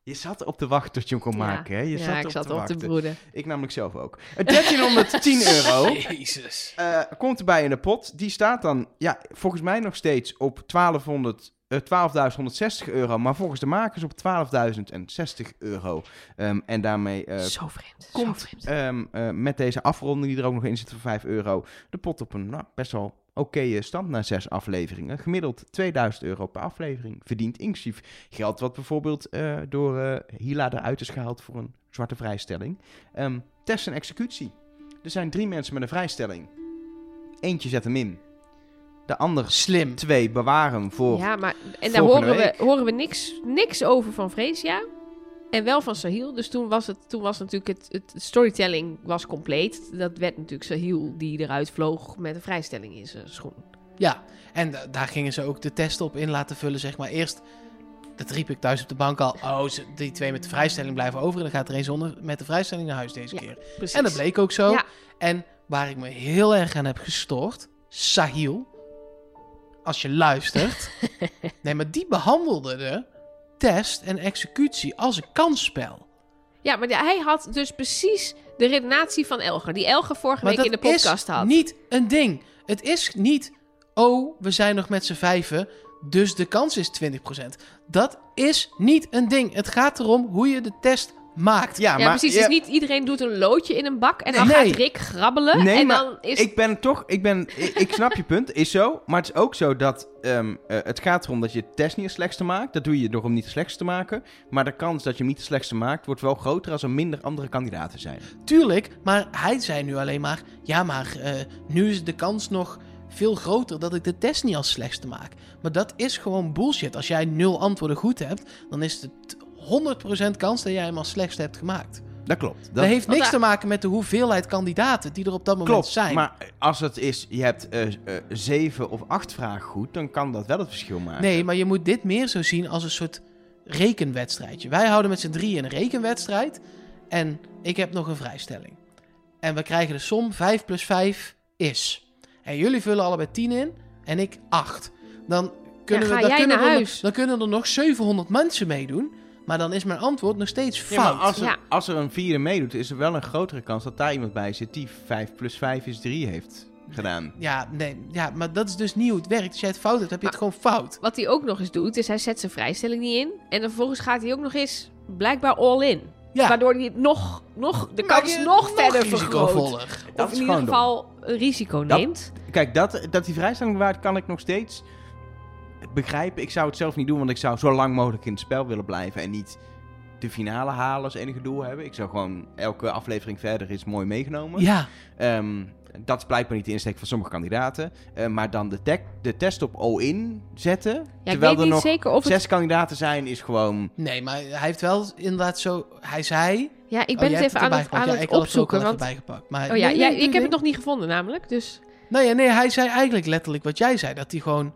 Je zat op te wachten tot je hem kon maken, hè? Je ja, zat ik op zat te op wachten. te broeden. Ik namelijk zelf ook. Eh, 1310 euro Jezus. eh, komt erbij in de pot. Die staat dan, ja, volgens mij nog steeds op 1200, eh, 12.160 euro. Maar volgens de makers op 12.060 euro. Ehm, en daarmee eh, zo vreemd. komt zo vreemd. ehm, eh, met deze afronding die er ook nog in zit voor 5 euro... de pot op een nou, best wel oké stand na zes afleveringen. Gemiddeld 2000 euro per aflevering. Verdient inclusief geld wat bijvoorbeeld eh, door eh, Hila eruit is gehaald voor een zwarte vrijstelling. Ehm, test en executie. Er zijn drie mensen met een vrijstelling. Eentje zet hem in. De ander Slim. twee bewaren voor... Ja, maar en daar horen week. we, horen we niks, niks over van Freesia. En wel van Sahil. Dus toen was het, toen was natuurlijk het, het storytelling was compleet. Dat werd natuurlijk Sahil die eruit vloog met een vrijstelling in zijn schoen. Ja, en da- daar gingen ze ook de test op in laten vullen, zeg maar. Eerst, dat riep ik thuis op de bank al, oh, ze- die twee met de vrijstelling blijven over. En dan gaat er een zonder met de vrijstelling naar huis deze Ja. keer. Precies. En dat bleek ook zo. Ja. En waar ik me heel erg aan heb gestoord, Sahil, als je luistert. nee, maar die behandelde de test en executie als een kansspel. Ja, maar hij had dus precies de redenatie van Elger. Die Elger vorige Maar week in de dat podcast is had. niet een ding. Het is niet, oh, we zijn nog met z'n vijven, dus de kans is 20%. Dat is niet een ding. Het gaat erom hoe je de test maakt. Ja, Ja, maar precies. ja, Dus niet iedereen doet een loodje in een bak en dan Nee. gaat Rick grabbelen. Nee, en maar dan is Ik ben toch, ik ben, ik, ik snap je punt, is zo. Maar het is ook zo dat ehm, eh, het gaat erom dat je de test niet het slechtste maakt. Dat doe je door hem niet het slechtste te maken. Maar de kans dat je hem niet het slechtste maakt, wordt wel groter als er minder andere kandidaten zijn. Tuurlijk, maar hij zei nu alleen maar, ja, maar eh, nu is de kans nog veel groter dat ik de test niet als slechtste maak. Maar dat is gewoon bullshit. Als jij nul antwoorden goed hebt, dan is het 100% kans dat jij hem als slechtste hebt gemaakt. Dat klopt. Dat, Dat heeft niks daar- te maken met de hoeveelheid kandidaten die er op dat moment klopt. zijn. Maar als het is, je hebt eh, eh, zeven of acht vragen goed, dan kan dat wel het verschil maken. Nee, maar je moet dit meer zo zien als een soort rekenwedstrijdje. Wij houden met z'n drieën een rekenwedstrijd. En ik heb nog een vrijstelling. En we krijgen de som 5 plus 5 is. En jullie vullen allebei 10 in en ik 8. Dan kunnen, Ja, we, ga dan, jij kunnen naar er, dan kunnen er nog 700 mensen meedoen. Maar dan is mijn antwoord nog steeds Ja, maar fout. als er, Ja. als er een vierde meedoet, is er wel een grotere kans dat daar iemand bij zit die 5 plus 5 is 3 heeft gedaan. Ja, nee, ja, maar dat is dus niet hoe het werkt. Als jij het fout hebt, heb je het gewoon fout. Wat hij ook nog eens doet, is hij zet zijn vrijstelling niet in. En dan vervolgens gaat hij ook nog eens blijkbaar all in. Ja, Waardoor hij het nog, nog, de kans nog, verder vergroot. Of in ieder dom. geval een risico Dat- neemt. Kijk, dat, dat die vrijstelling bewaart, kan ik nog steeds begrijpen. Ik zou het zelf niet doen, want ik zou zo lang mogelijk in het spel willen blijven en niet de finale halen als enige doel hebben. Ik zou gewoon elke aflevering verder is mooi meegenomen. Ja, Ehm, dat is blijkbaar niet de insteek van sommige kandidaten. Eh, maar dan de, de test op all-in zetten. Ja, terwijl er nog zeker of het... zes kandidaten zijn, is gewoon... nee, maar hij heeft wel inderdaad zo... Hij zei... Ja, ik Oh, ben het even aan het, aan Ja, het ik had het er ook opzoeken. Want... bijgepakt. Maar, Oh ja, nee, ja nee, ik heb het nog niet gevonden namelijk. Dus Nee, ja, nee, hij zei eigenlijk letterlijk wat jij zei. Dat hij gewoon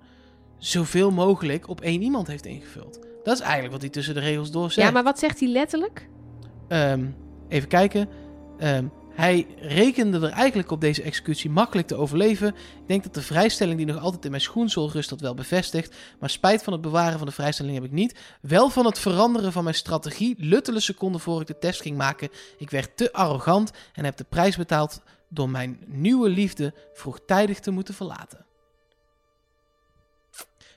zoveel mogelijk op één iemand heeft ingevuld. Dat is eigenlijk wat hij tussen de regels door zegt. Ja, maar wat zegt hij letterlijk? Ehm, even kijken. Ehm, hij rekende er eigenlijk op deze executie makkelijk te overleven. Ik denk dat de vrijstelling die nog altijd in mijn schoenzool rust dat wel bevestigt. Maar spijt van het bewaren van de vrijstelling heb ik niet. Wel van het veranderen van mijn strategie. Luttele seconden voor ik de test ging maken. Ik werd te arrogant en heb de prijs betaald door mijn nieuwe liefde vroegtijdig te moeten verlaten.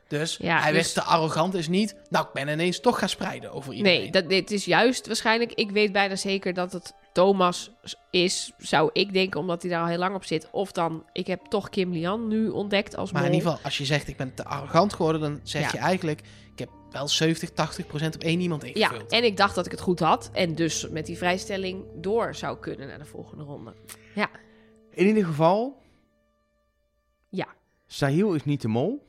Dus Ja, hij dus- werd te arrogant is niet. Nou, ik ben ineens toch gaan spreiden over iedereen. Nee, dat, dit is juist waarschijnlijk... Ik weet bijna zeker dat het Thomas is, zou ik denken, omdat hij daar al heel lang op zit. Of dan, ik heb toch Kim Lian nu ontdekt als Maar in ieder geval, als je zegt ik ben te arrogant geworden, dan zeg Ja. je eigenlijk, ik heb wel 70, 80 procent op één iemand Ja, ingevuld. en ik dacht dat ik het goed had. En dus met die vrijstelling door zou kunnen naar de volgende ronde. In ieder geval, Ja, Sahil is niet de mol.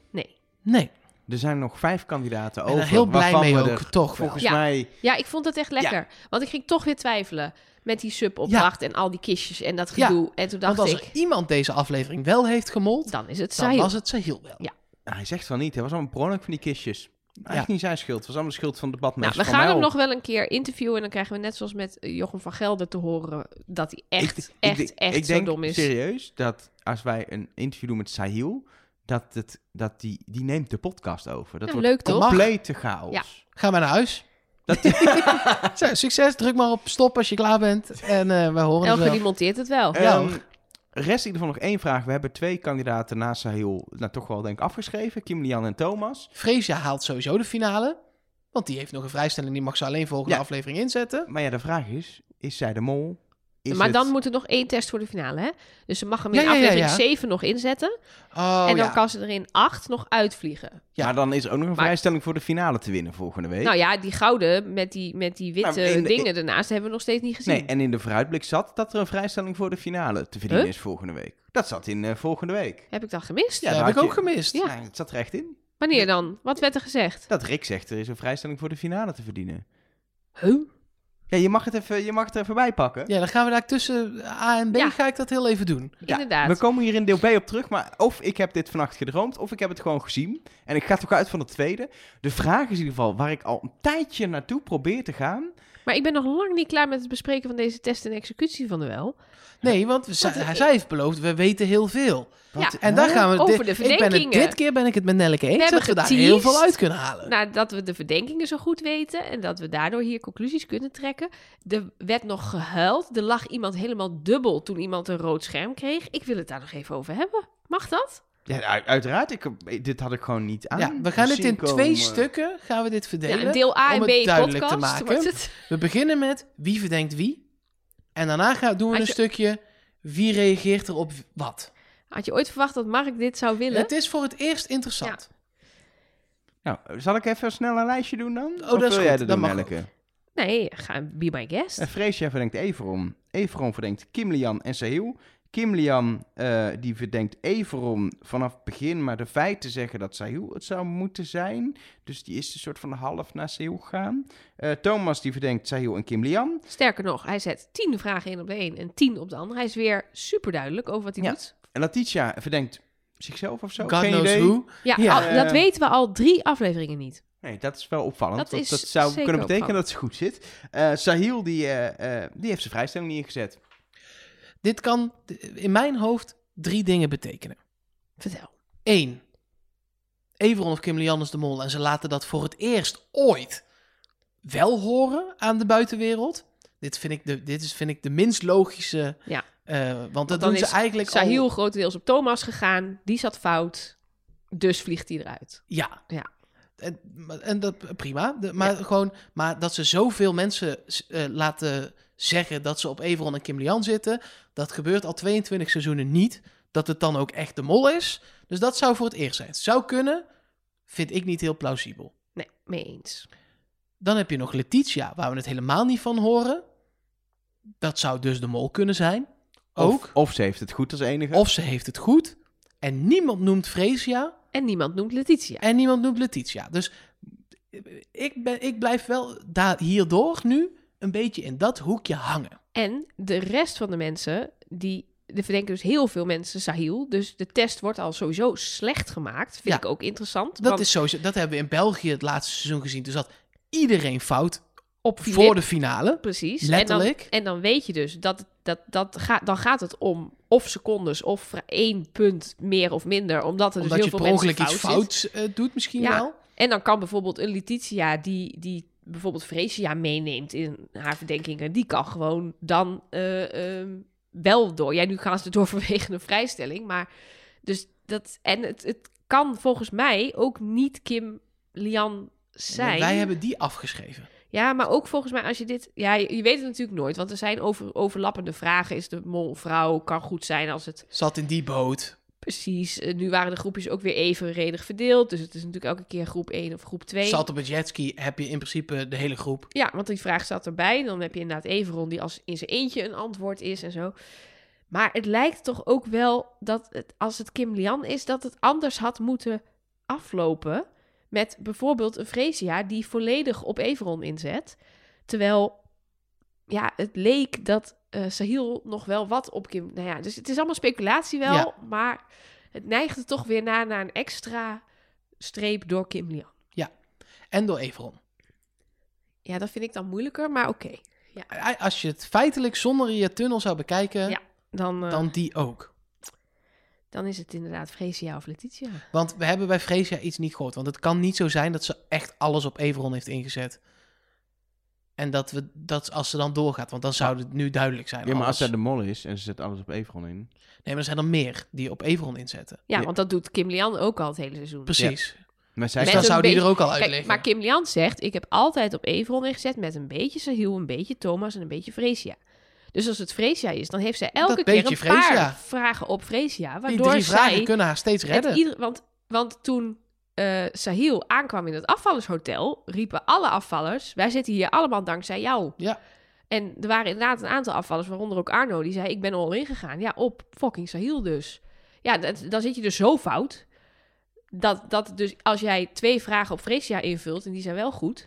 Nee. Er zijn nog vijf kandidaten ik ben over. er heel blij mee we ook, er toch wel. Volgens Ja. mij... Ja, ik vond het echt lekker. Want ik ging toch weer twijfelen met die subopdracht en al die kistjes en dat Ja, gedoe. En toen dacht Want als ik, er iemand deze aflevering wel heeft gemold, dan is het dan Sahil. was het Sahil wel. Ja. Hij zegt van niet. Het was allemaal per ongeluk van die kistjes. Echt niet zijn schuld. Het was allemaal de schuld van de Nou, badmeester we van gaan hem nog wel een keer interviewen en dan krijgen we net zoals met eh, Jochem van Gelder te horen dat hij echt, ik, ik echt, echt ik zo denk dom is. serieus dat als wij een interview doen met Sahil, dat, het, dat die, die neemt de podcast over. Dat Ja, wordt leuk toch? complete chaos. Ja. Ga maar naar huis. Dat, Zo, succes, druk maar op stop als je klaar bent. En eh we horen het Elke wel. die monteert het wel. Ja, Ehm, rest in ieder geval nog één vraag. We hebben twee kandidaten naast Sahil nou, toch wel denk ik afgeschreven. Kim Lian en Thomas. Freesia haalt sowieso de finale. Want die heeft nog een vrijstelling, die mag ze alleen volgende Ja. aflevering inzetten. Maar ja, de vraag is, is zij de mol? Is maar het- dan moet er nog één test voor de finale, hè? Dus ze mag hem in Ja, ja, ja, aflevering ja. 7 nog inzetten. Oh en dan ja. kan ze er in 8 nog uitvliegen. Ja. Dan is er ook nog een Maar- vrijstelling voor de finale te winnen volgende week. Nou ja, die gouden met die, met die witte Nou, de- dingen ernaast hebben we nog steeds niet gezien. Nee, en in de vooruitblik zat dat er een vrijstelling voor de finale te verdienen Huh? is volgende week. Dat zat in eh, volgende week. Heb ik dat gemist? Ja, dat heb ik ook je- gemist. Ja. Het zat er echt in. Wanneer dan? Wat werd er gezegd? Dat Rick zegt er is een vrijstelling voor de finale te verdienen. Huh? Ja, je mag het, even, je mag het er even bij pakken. Ja, dan gaan we daar tussen A en B, Ja. ga ik dat heel even doen. Ja, Inderdaad. We komen hier in deel B op terug, maar of ik heb dit vannacht gedroomd, of ik heb het gewoon gezien. En ik ga toch uit van het tweede. De vraag is in ieder geval waar ik al een tijdje naartoe probeer te gaan. Maar ik ben nog lang niet klaar met het bespreken van deze test en executie van de wel. Nee, want we- zij, Want, zij heeft beloofd, we weten heel veel. Ja, En daar gaan we... Over dit, de ik ben het, verdenkingen. dit keer ben ik het met Nelleke eens dat we daar heel veel uit kunnen halen. Nou, dat we de verdenkingen zo goed weten en dat we daardoor hier conclusies kunnen trekken. Er werd nog gehuild. Er lag iemand helemaal dubbel toen iemand een rood scherm kreeg. Ik wil het daar nog even over hebben. Mag dat? Ja, uiteraard. Ik, dit had ik gewoon niet aan. ja, we gaan dit in twee stukken, gaan we dit verdelen. Ja, deel A om en het B duidelijk podcast. te maken. wordt het. We beginnen met wie verdenkt wie. En daarna gaan, doen we Had een je- stukje wie reageert er op wat. Had je ooit verwacht dat Mark dit zou willen? Het is voor het eerst interessant. Nou, zal ik even snel een lijstje doen dan? Oh, Of dat is wil jij goed. dat doen, mag? Nee, ga, be my guest. Uh, Freesia verdenkt Everon. Everon verdenkt Kim Lian en Sahil. Kim Lian eh, die verdenkt Everon vanaf het begin, maar de feiten zeggen dat Sahil het zou moeten zijn. Dus die is een soort van half naar Sahil gegaan. Eh, Thomas die verdenkt Sahil en Kim Lian. Sterker nog, hij zet tien vragen in op de een en tien op de ander. Hij is weer super duidelijk over wat hij Ja. doet. En Letitia verdenkt zichzelf of zo. God Geen knows idee. who. Ja, Ja. al- dat Eh. weten we al drie afleveringen niet. Nee, dat is wel opvallend. Dat Dat, zou kunnen betekenen opvallend. dat ze goed zit. Eh, Sahil die, eh, eh, die heeft zijn vrijstelling niet ingezet. Dit kan in mijn hoofd drie dingen betekenen. Vertel. Eén. Everon of Kim is de mol en ze laten dat voor het eerst ooit wel horen aan de buitenwereld. Dit vind ik de, dit is, vind ik de minst logische. Ja. eh, want dat dan doen ze is eigenlijk al... Sahil grotendeels op Thomas gegaan. Die zat fout. Dus vliegt hij eruit. Ja. Ja. En, en dat prima. De- maar gewoon, maar dat ze zoveel mensen eh, laten zeggen dat ze op Everon en Kim Lian zitten, dat gebeurt al 22 seizoenen niet. Dat het dan ook echt de mol is. Dus dat zou voor het eerst zijn. Het zou kunnen, vind ik niet heel plausibel. Nee, mee eens. Dan heb je nog Letitia, waar we het helemaal niet van horen. Dat zou dus de mol kunnen zijn. Ook. Of, of ze heeft het goed als enige. Of ze heeft het goed. En niemand noemt Freesia. En niemand noemt Letitia. En niemand noemt Letitia. Dus ik, ben, ik blijf wel daar, hierdoor nu een beetje in dat hoekje hangen. En de rest van de mensen, die... Er verdenken dus heel veel mensen Sahil. Dus de test wordt al sowieso slecht gemaakt. Vind Ja. ik ook interessant. Dat, want is sowieso, dat hebben we in België het laatste seizoen gezien. Dus dat iedereen fout op voor de finale. Precies. Letterlijk. En dan, en dan weet je dus dat, dat, dat gaat, dan gaat het om of secondes of vra- één punt meer of minder. Omdat er Omdat dus je heel per veel ongeluk mensen iets fout fouts eh, doet misschien Ja. wel. En dan kan bijvoorbeeld een Letitia die, die bijvoorbeeld Freesia meeneemt in haar verdenkingen, die kan gewoon dan eh, ehm, wel door. Ja, nu gaan ze door vanwege een vrijstelling, maar dus dat en het, het kan volgens mij ook niet Kim Lian zijn. Wij hebben die afgeschreven. Ja, maar ook volgens mij als je dit... Ja, je, je weet het natuurlijk nooit, want er zijn over, overlappende vragen. Is de mol vrouw, kan goed zijn als het... Zat in die boot. Precies. Eh, nu waren de groepjes ook weer evenredig verdeeld. Dus het is natuurlijk elke keer groep 1 of groep 2. Salto op jetski heb je in principe de hele groep. Ja, want die vraag staat erbij. Dan heb je inderdaad Everon die als in zijn eentje een antwoord is en zo. Maar het lijkt toch ook wel dat het, als het Kim Lian is, dat het anders had moeten aflopen. Met bijvoorbeeld een Fresia die volledig op Everon inzet. Terwijl, ja, het leek dat eh Sahil nog wel wat op Kim... Nou ja, dus het is allemaal speculatie wel, Ja. maar het neigde toch weer naar, naar een extra streep door Kim Lian. En door Everon. Ja, dat vind ik dan moeilijker, maar oké. Als je het feitelijk zonder je tunnel zou bekijken, Ja. Dan, eh, dan die ook. dan is het inderdaad Fresia of Letitia. Want we hebben bij Freesia iets niet gehoord. Want het kan niet zo zijn dat ze echt alles op Everon heeft ingezet. En dat, we, dat als ze dan doorgaat, want dan zou het nu duidelijk zijn. Ja, maar als zij de mol is en ze zet alles op Everon in. Nee, maar er zijn er meer die op Everon inzetten. Ja, Ja. want dat doet Kim Lian ook al het hele seizoen. Precies. Maar zij Dus dan zou die beetje- er ook al Kijk, uitleggen. maar Kim Lian zegt, ik heb altijd op Everon ingezet met een beetje Sahil, een beetje Thomas en een beetje Fresia. Dus als het Fresia is, dan heeft zij elke Dat keer een beetje paar vragen op Fresia. die Waardoor vragen zij kunnen haar steeds redden. ieder- want, want toen eh Sahil aankwam in het afvallershotel, riepen alle afvallers, wij zitten hier allemaal dankzij jou. Ja. En er waren inderdaad een aantal afvallers, waaronder ook Arno, die zei, ik ben al ingegaan. Ja, op fucking Sahil dus. Ja, dat, dan zit je dus zo fout. Dat, dat dus als jij twee vragen op Fresia invult en die zijn wel goed,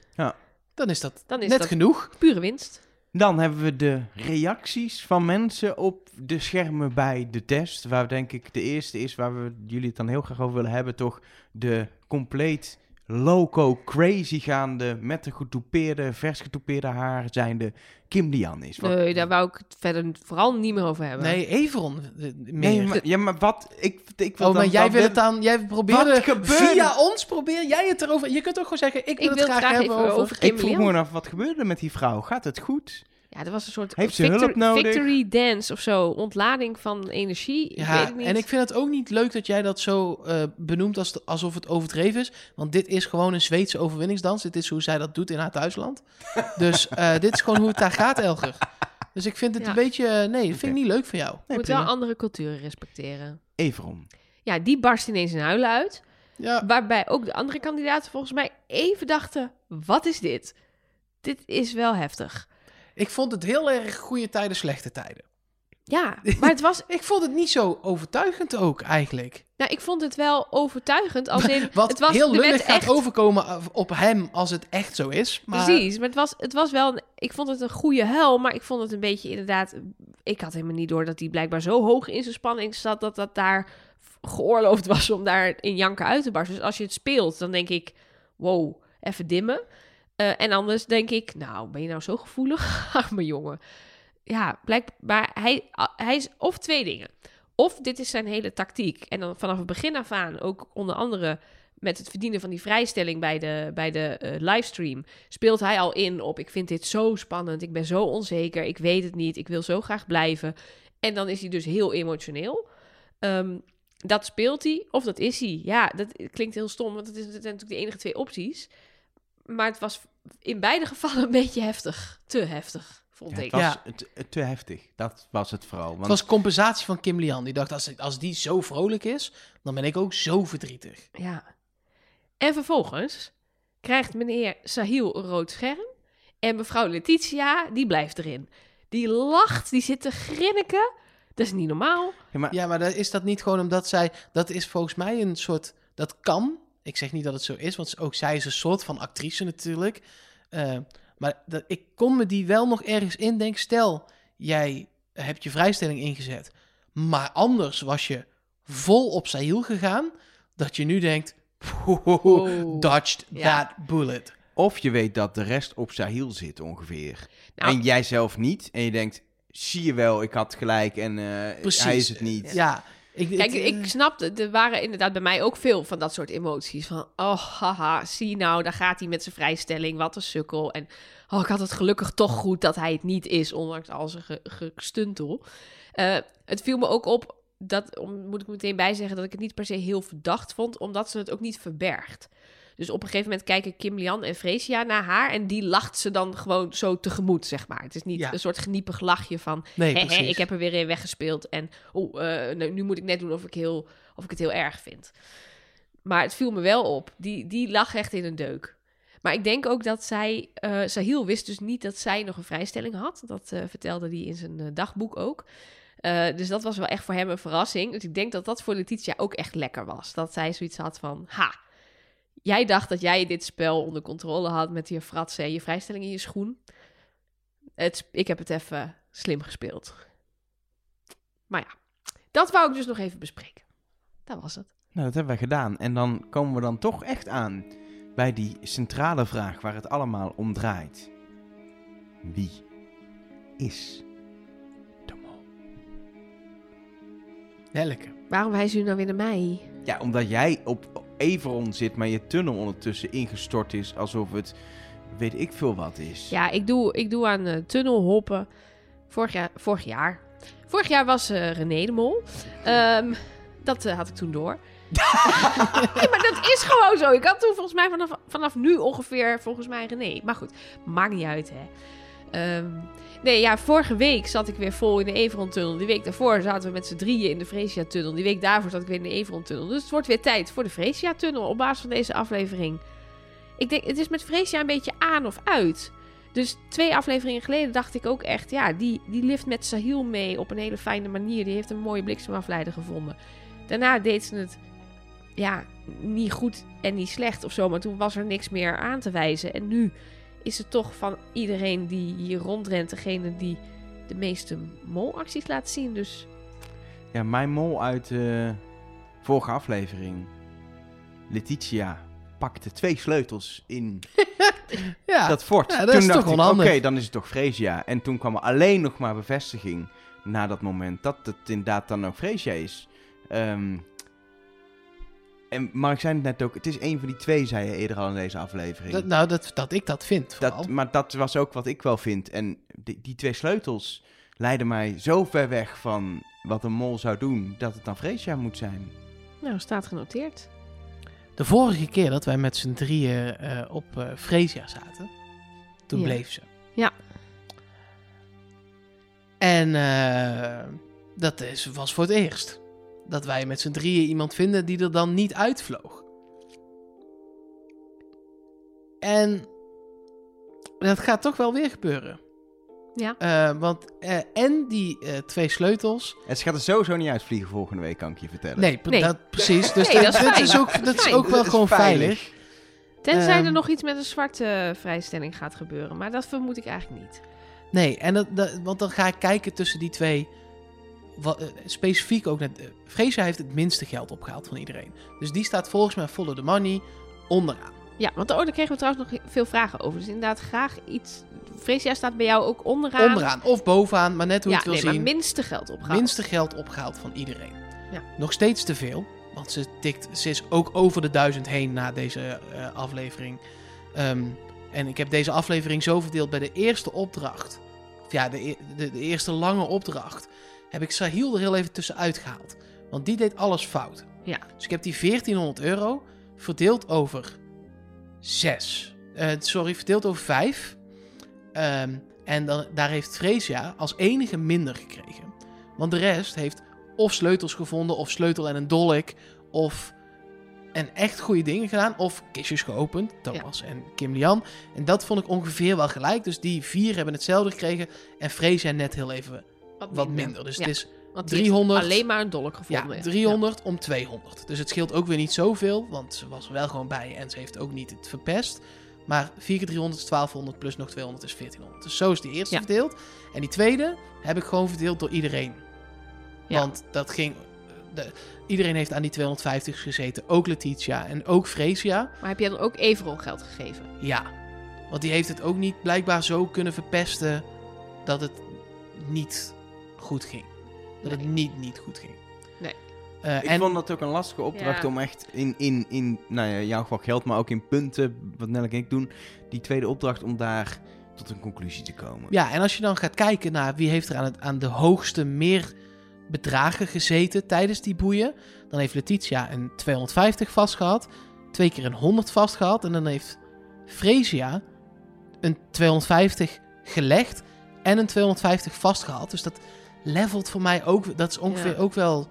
Dan is dat dan is net dat genoeg. pure winst. Dan hebben we de reacties van mensen op de schermen bij de test. Waar denk ik de eerste is, waar we jullie het dan heel graag over willen hebben, toch de compleet loco crazy gaande, met de getoupeerde, vers getoupeerde haar zijnde Kim Lian is. Wat- Nee, daar wou ik het verder vooral niet meer over hebben. Nee, Everon eh, meer. Nee, maar, ja, maar wat? Ik, ik wil oh, maar dan- jij dan wil het dan... Jij probeerde... Wat gebeurde? Via ons probeer jij het erover... Je kunt ook gewoon zeggen, ik wil ik het wil graag, het graag hebben even over... over Kim Ik vroeg me af, wat gebeurde er met die vrouw? Gaat het goed? Ja, er was een soort Heeft ze victor- hulp nodig? victory dance of zo. Ontlading van energie. Ik weet Ja, het niet. en ik vind het ook niet leuk dat jij dat zo eh, benoemt als, alsof het overdreven is. Want dit is gewoon een Zweedse overwinningsdans. Dit is hoe zij dat doet in haar thuisland. dus eh, dit is gewoon hoe het daar gaat, Elger. Dus ik vind het Ja. een beetje... eh, nee, dat vind ik niet leuk van jou. Je Nee, moet prima. wel andere culturen respecteren. Everon. Ja, die barst ineens in huilen uit. Ja, Waarbij ook de andere kandidaten volgens mij even dachten... Wat is dit? Dit is wel heftig. Ik vond het heel erg goede tijden, slechte tijden. Ja, maar het was... Ik vond het niet zo overtuigend ook, eigenlijk. Nou, ik vond het wel overtuigend. Als in, Wat het was, heel lullig gaat echt- overkomen op hem als het echt zo is. Maar Precies, maar het was, het was wel... Een, ik vond het een goede huil, maar ik vond het een beetje inderdaad... Ik had helemaal niet door dat hij blijkbaar zo hoog in zijn spanning zat... dat dat daar geoorloofd was om daar in janken uit te barsten. Dus als je het speelt, dan denk ik... Wow, even dimmen. Eh, en anders denk ik... Nou, ben je nou zo gevoelig? Arme jongen. Ja, blijkbaar... Hij, hij is of twee dingen. Of dit is zijn hele tactiek. En dan vanaf het begin af aan ook onder andere met het verdienen van die vrijstelling bij de, bij de eh, livestream, speelt hij al in op: ik vind dit zo spannend, ik ben zo onzeker, ik weet het niet, ik wil zo graag blijven. En dan is hij dus heel emotioneel. Ehm, dat speelt hij, of dat is hij. Ja, dat klinkt heel stom, want het, is, het zijn natuurlijk de enige twee opties. Maar het was in beide gevallen een beetje heftig. Te heftig, vond Ja, ik. het was Ja. te, te heftig. Dat was het vooral. Want het was compensatie van Kim Lian. Die dacht, als, als die zo vrolijk is, dan ben ik ook zo verdrietig. Ja. En vervolgens krijgt meneer Sahil een rood scherm. En mevrouw Letitia, die blijft erin. Die lacht, die zit te grinniken. Dat is niet normaal. Ja, maar Ja, maar is dat niet gewoon omdat zij... Dat is volgens mij een soort... Dat kan. Ik zeg niet dat het zo is, want ook zij is een soort van actrice natuurlijk. Eh, maar dat, ik kon me die wel nog ergens indenken. Stel, jij hebt je vrijstelling ingezet, maar anders was je vol op Sahil gegaan, dat je nu denkt... Oh. Dodged Ja. that bullet. Of je weet dat de rest op Sahil zit ongeveer. Nou, en jij zelf niet. En je denkt, zie je wel, ik had gelijk en eh, Precies. hij is het niet. Ja. Ik, Kijk, het, ik snap, het, er waren inderdaad bij mij ook veel van dat soort emoties. Van, oh, haha, zie nou, daar gaat hij met zijn vrijstelling, wat een sukkel. En, oh, ik had het gelukkig toch goed dat hij het niet is, ondanks al zijn ge- gestuntel. Eh, het viel me ook op, dat om, moet ik meteen bij zeggen, dat ik het niet per se heel verdacht vond, omdat ze het ook niet verbergt. Dus op een gegeven moment kijken Kim Lian en Freesia naar haar en die lacht ze dan gewoon zo tegemoet, zeg maar. Het is niet Ja. een soort geniepig lachje van, Nee, hè, hè, precies. ik heb er weer een weggespeeld en oh, nu, nu moet ik net doen of ik, heel, of ik het heel erg vind. Maar het viel me wel op. Die, die lag echt in een deuk. Maar ik denk ook dat zij... eh Sahil wist dus niet dat zij nog een vrijstelling had. Dat eh, vertelde hij in zijn dagboek ook. Dus dat was wel echt voor hem een verrassing. Dus ik denk dat dat voor Letitia ook echt lekker was. Dat zij zoiets had van... Ha, jij dacht dat jij dit spel onder controle had... met je fratsen en je vrijstelling in je schoen. Het, ik heb het even slim gespeeld. Maar ja, dat wou ik dus nog even bespreken. Dat was het. Nou, dat hebben we gedaan. En dan komen we dan toch echt aan bij die centrale vraag waar het allemaal om draait. Wie is de mol? Nelke. Waarom wijzen jullie nou weer naar mij? Ja, omdat jij op Everon zit, maar je tunnel ondertussen ingestort is alsof het weet ik veel wat is. Ja, ik doe, ik doe aan eh, tunnelhoppen. Vorig jaar, vorig jaar. Vorig jaar was eh, René de Mol. Ehm, dat eh, had ik toen door. nee, maar dat is gewoon zo. Ik had toen volgens mij vanaf, vanaf nu ongeveer volgens mij René. Maar goed, maakt niet uit, hè. Ehm, nee, ja, vorige week zat ik weer vol in de Everon-tunnel. Die week daarvoor zaten we met z'n drieën in de Freesia-tunnel. Die week daarvoor zat ik weer in de Everon-tunnel. Dus het wordt weer tijd voor de Freesia-tunnel op basis van deze aflevering. Ik denk, het is met Freesia een beetje aan of uit. Dus twee afleveringen geleden dacht ik ook echt, ja, die, die lift met Sahil mee op een hele fijne manier. Die heeft een mooie bliksemafleider gevonden. Daarna deed ze het, ja, niet goed en niet slecht of zo, maar toen was er niks meer aan te wijzen. En nu is het toch van iedereen die hier rondrent, degene die de meeste molacties laat zien. Dus Ja, mijn mol uit de vorige aflevering. Letitia pakte twee sleutels in Ja, dat fort. ja, dat toen is dacht toch ik, oké, dan is het toch Freesia. En toen kwam er alleen nog maar bevestiging na dat moment dat het inderdaad dan ook Freesia is. Ehm, en Mark zei het net ook, het is een van die twee, zei je eerder al in deze aflevering. dat, nou, dat, dat ik dat vind vooral. Dat, maar dat was ook wat ik wel vind. En die, die twee sleutels leiden mij zo ver weg van wat een mol zou doen, dat het dan Freesia moet zijn. nou, staat genoteerd. De vorige keer dat wij met z'n drieën eh, op eh Freesia zaten, toen Ja. bleef ze. Ja. En eh, dat is, was voor het eerst. Dat wij met z'n drieën iemand vinden die er dan niet uitvloog. En dat gaat toch wel weer gebeuren. Ja. Eh, want eh, en die eh, twee sleutels. En ze gaat er sowieso niet uitvliegen volgende week, kan ik je vertellen. Nee. Dat, precies. Dus Nee, dat, dat is dat fijn. is ook, dat is ook wel is gewoon veilig. Tenzij Ehm. er nog iets met een zwarte vrijstelling gaat gebeuren. Maar dat vermoed ik eigenlijk niet. Nee, en dat, dat- want dan ga ik kijken tussen die twee. Wat, eh, specifiek ook net. Uh, Freesia heeft het minste geld opgehaald van iedereen. Dus die staat volgens mij follow the money onderaan. Ja, want oh, daar kregen we trouwens nog veel vragen over. Dus inderdaad, graag iets. Freesia staat bij jou ook onderaan. Onderaan of bovenaan, maar net hoe Ja, je het wil nee, maar zien. minste geld opgehaald. minste geld opgehaald van iedereen. Ja. Nog steeds te veel. Want ze, tikt, ze is ook over de duizend heen na deze eh, aflevering. Ehm, en ik heb deze aflevering zo verdeeld bij de eerste opdracht. Of ja, de, e- de, de eerste lange opdracht. Heb ik Sahil er heel even tussenuit gehaald. Want die deed alles fout. Ja. Dus ik heb die 1400 euro verdeeld over zes. Eh, sorry, verdeeld over vijf. Ehm, en dan, daar heeft Freesia als enige minder gekregen. Want de rest heeft of sleutels gevonden, of sleutel en een dolk, of en echt goede dingen gedaan, of kistjes geopend, Thomas en Kim Lian. En dat vond ik ongeveer wel gelijk. Dus die vier hebben hetzelfde gekregen en Freesia net heel even wat minder. Dus Ja, het is Want die heeft 300. alleen maar een dolk ja, gevonden. 300 om 200. Dus het scheelt ook weer niet zoveel, want ze was er wel gewoon bij en ze heeft ook niet het verpest. Maar 4 keer 300 is 1200 plus nog 200 is 1400. Dus zo is die eerste Ja. verdeeld. En die tweede heb ik gewoon verdeeld door iedereen. Ja. Want dat ging... De, iedereen heeft aan die 250 gezeten. Ook Letitia en ook Freesia. Maar heb jij dan ook Everon geld gegeven? Ja. Want die heeft het ook niet blijkbaar zo kunnen verpesten dat het niet goed ging. Dat het niet, niet goed ging. Nee. Eh, Ik en vond dat ook een lastige opdracht Ja. om echt in, in, in nou ja, in jouw geval geld, maar ook in punten, wat Nelleke en ik doen, die tweede opdracht om daar tot een conclusie te komen. Ja, en als je dan gaat kijken naar wie heeft er aan, het, aan de hoogste meer bedragen gezeten tijdens die boeien, dan heeft Letitia een 250 vast gehad. twee keer een 100 vastgehad. En dan heeft Fresia een 250 gelegd en een 250 vastgehad. Dus dat levelt voor mij ook. Dat is ongeveer Ja. ook wel.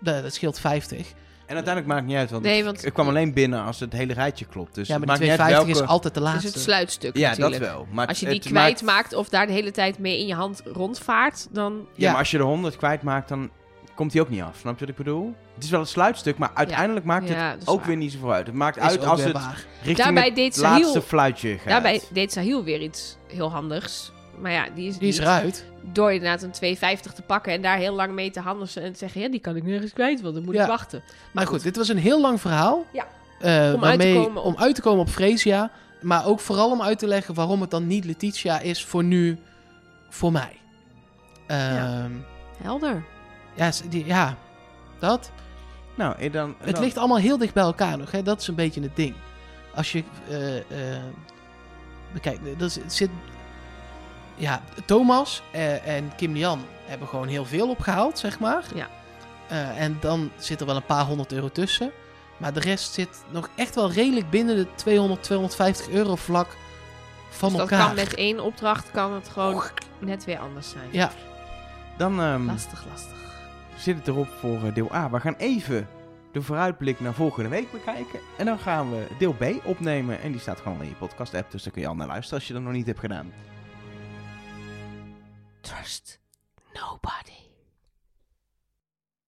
Dat dat scheelt 50. En uiteindelijk maakt het niet uit, want, Nee, ik- want- ik kwam alleen binnen als het hele rijtje klopt. Dus ja, maar die maakt niet uit 250 welke... is altijd de laatste. het sluitstuk Ja, natuurlijk. dat wel. Maar Als je die kwijt maakt- maakt of daar de hele tijd mee in je hand rondvaart, dan... Ja, Ja. maar als je de 100 kwijtmaakt, dan komt hij ook niet af. Snap je wat ik bedoel? Het is wel het sluitstuk, maar uiteindelijk maakt het ook waar. weer niet zoveel uit. Het maakt is uit als het waar. richting Daarbij het deed laatste Sahil- fluitje gaat. Daarbij deed Sahil weer iets heel handigs. Maar ja, die is, Die is eruit. Door inderdaad een 250 te pakken en daar heel lang mee te handelen en te zeggen... Ja, die kan ik nergens kwijt, want dan moet Ja. ik wachten. Maar goed, dit was een heel lang verhaal. Ja. Eh, Om uit te waarmee, komen op- om uit te komen op Fresia. Maar ook vooral om uit te leggen waarom het dan niet Letitia is voor nu, voor mij. Ehm, Helder. ja. die, ja, dat. Nou, dan... Het ligt allemaal heel dicht bij elkaar nog. Hè? Dat is een beetje het ding. Als je... eh eh, bekijk, er zit- zit... Ja, Thomas eh, en Kim Lian hebben gewoon heel veel opgehaald, zeg maar. Ja. Eh, en dan zit er wel een paar honderd euro tussen. Maar de rest zit nog echt wel redelijk binnen de 200, 250 euro vlak van dus dat elkaar. kan met één opdracht kan het gewoon net weer anders zijn. Ja, Dan ehm, Lastig, lastig. zit het erop voor eh, deel A. We gaan even de vooruitblik naar volgende week bekijken. En dan gaan we deel B opnemen. En die staat gewoon in je podcast app. Dus daar kun je al naar luisteren als je dat nog niet hebt gedaan. Trust nobody.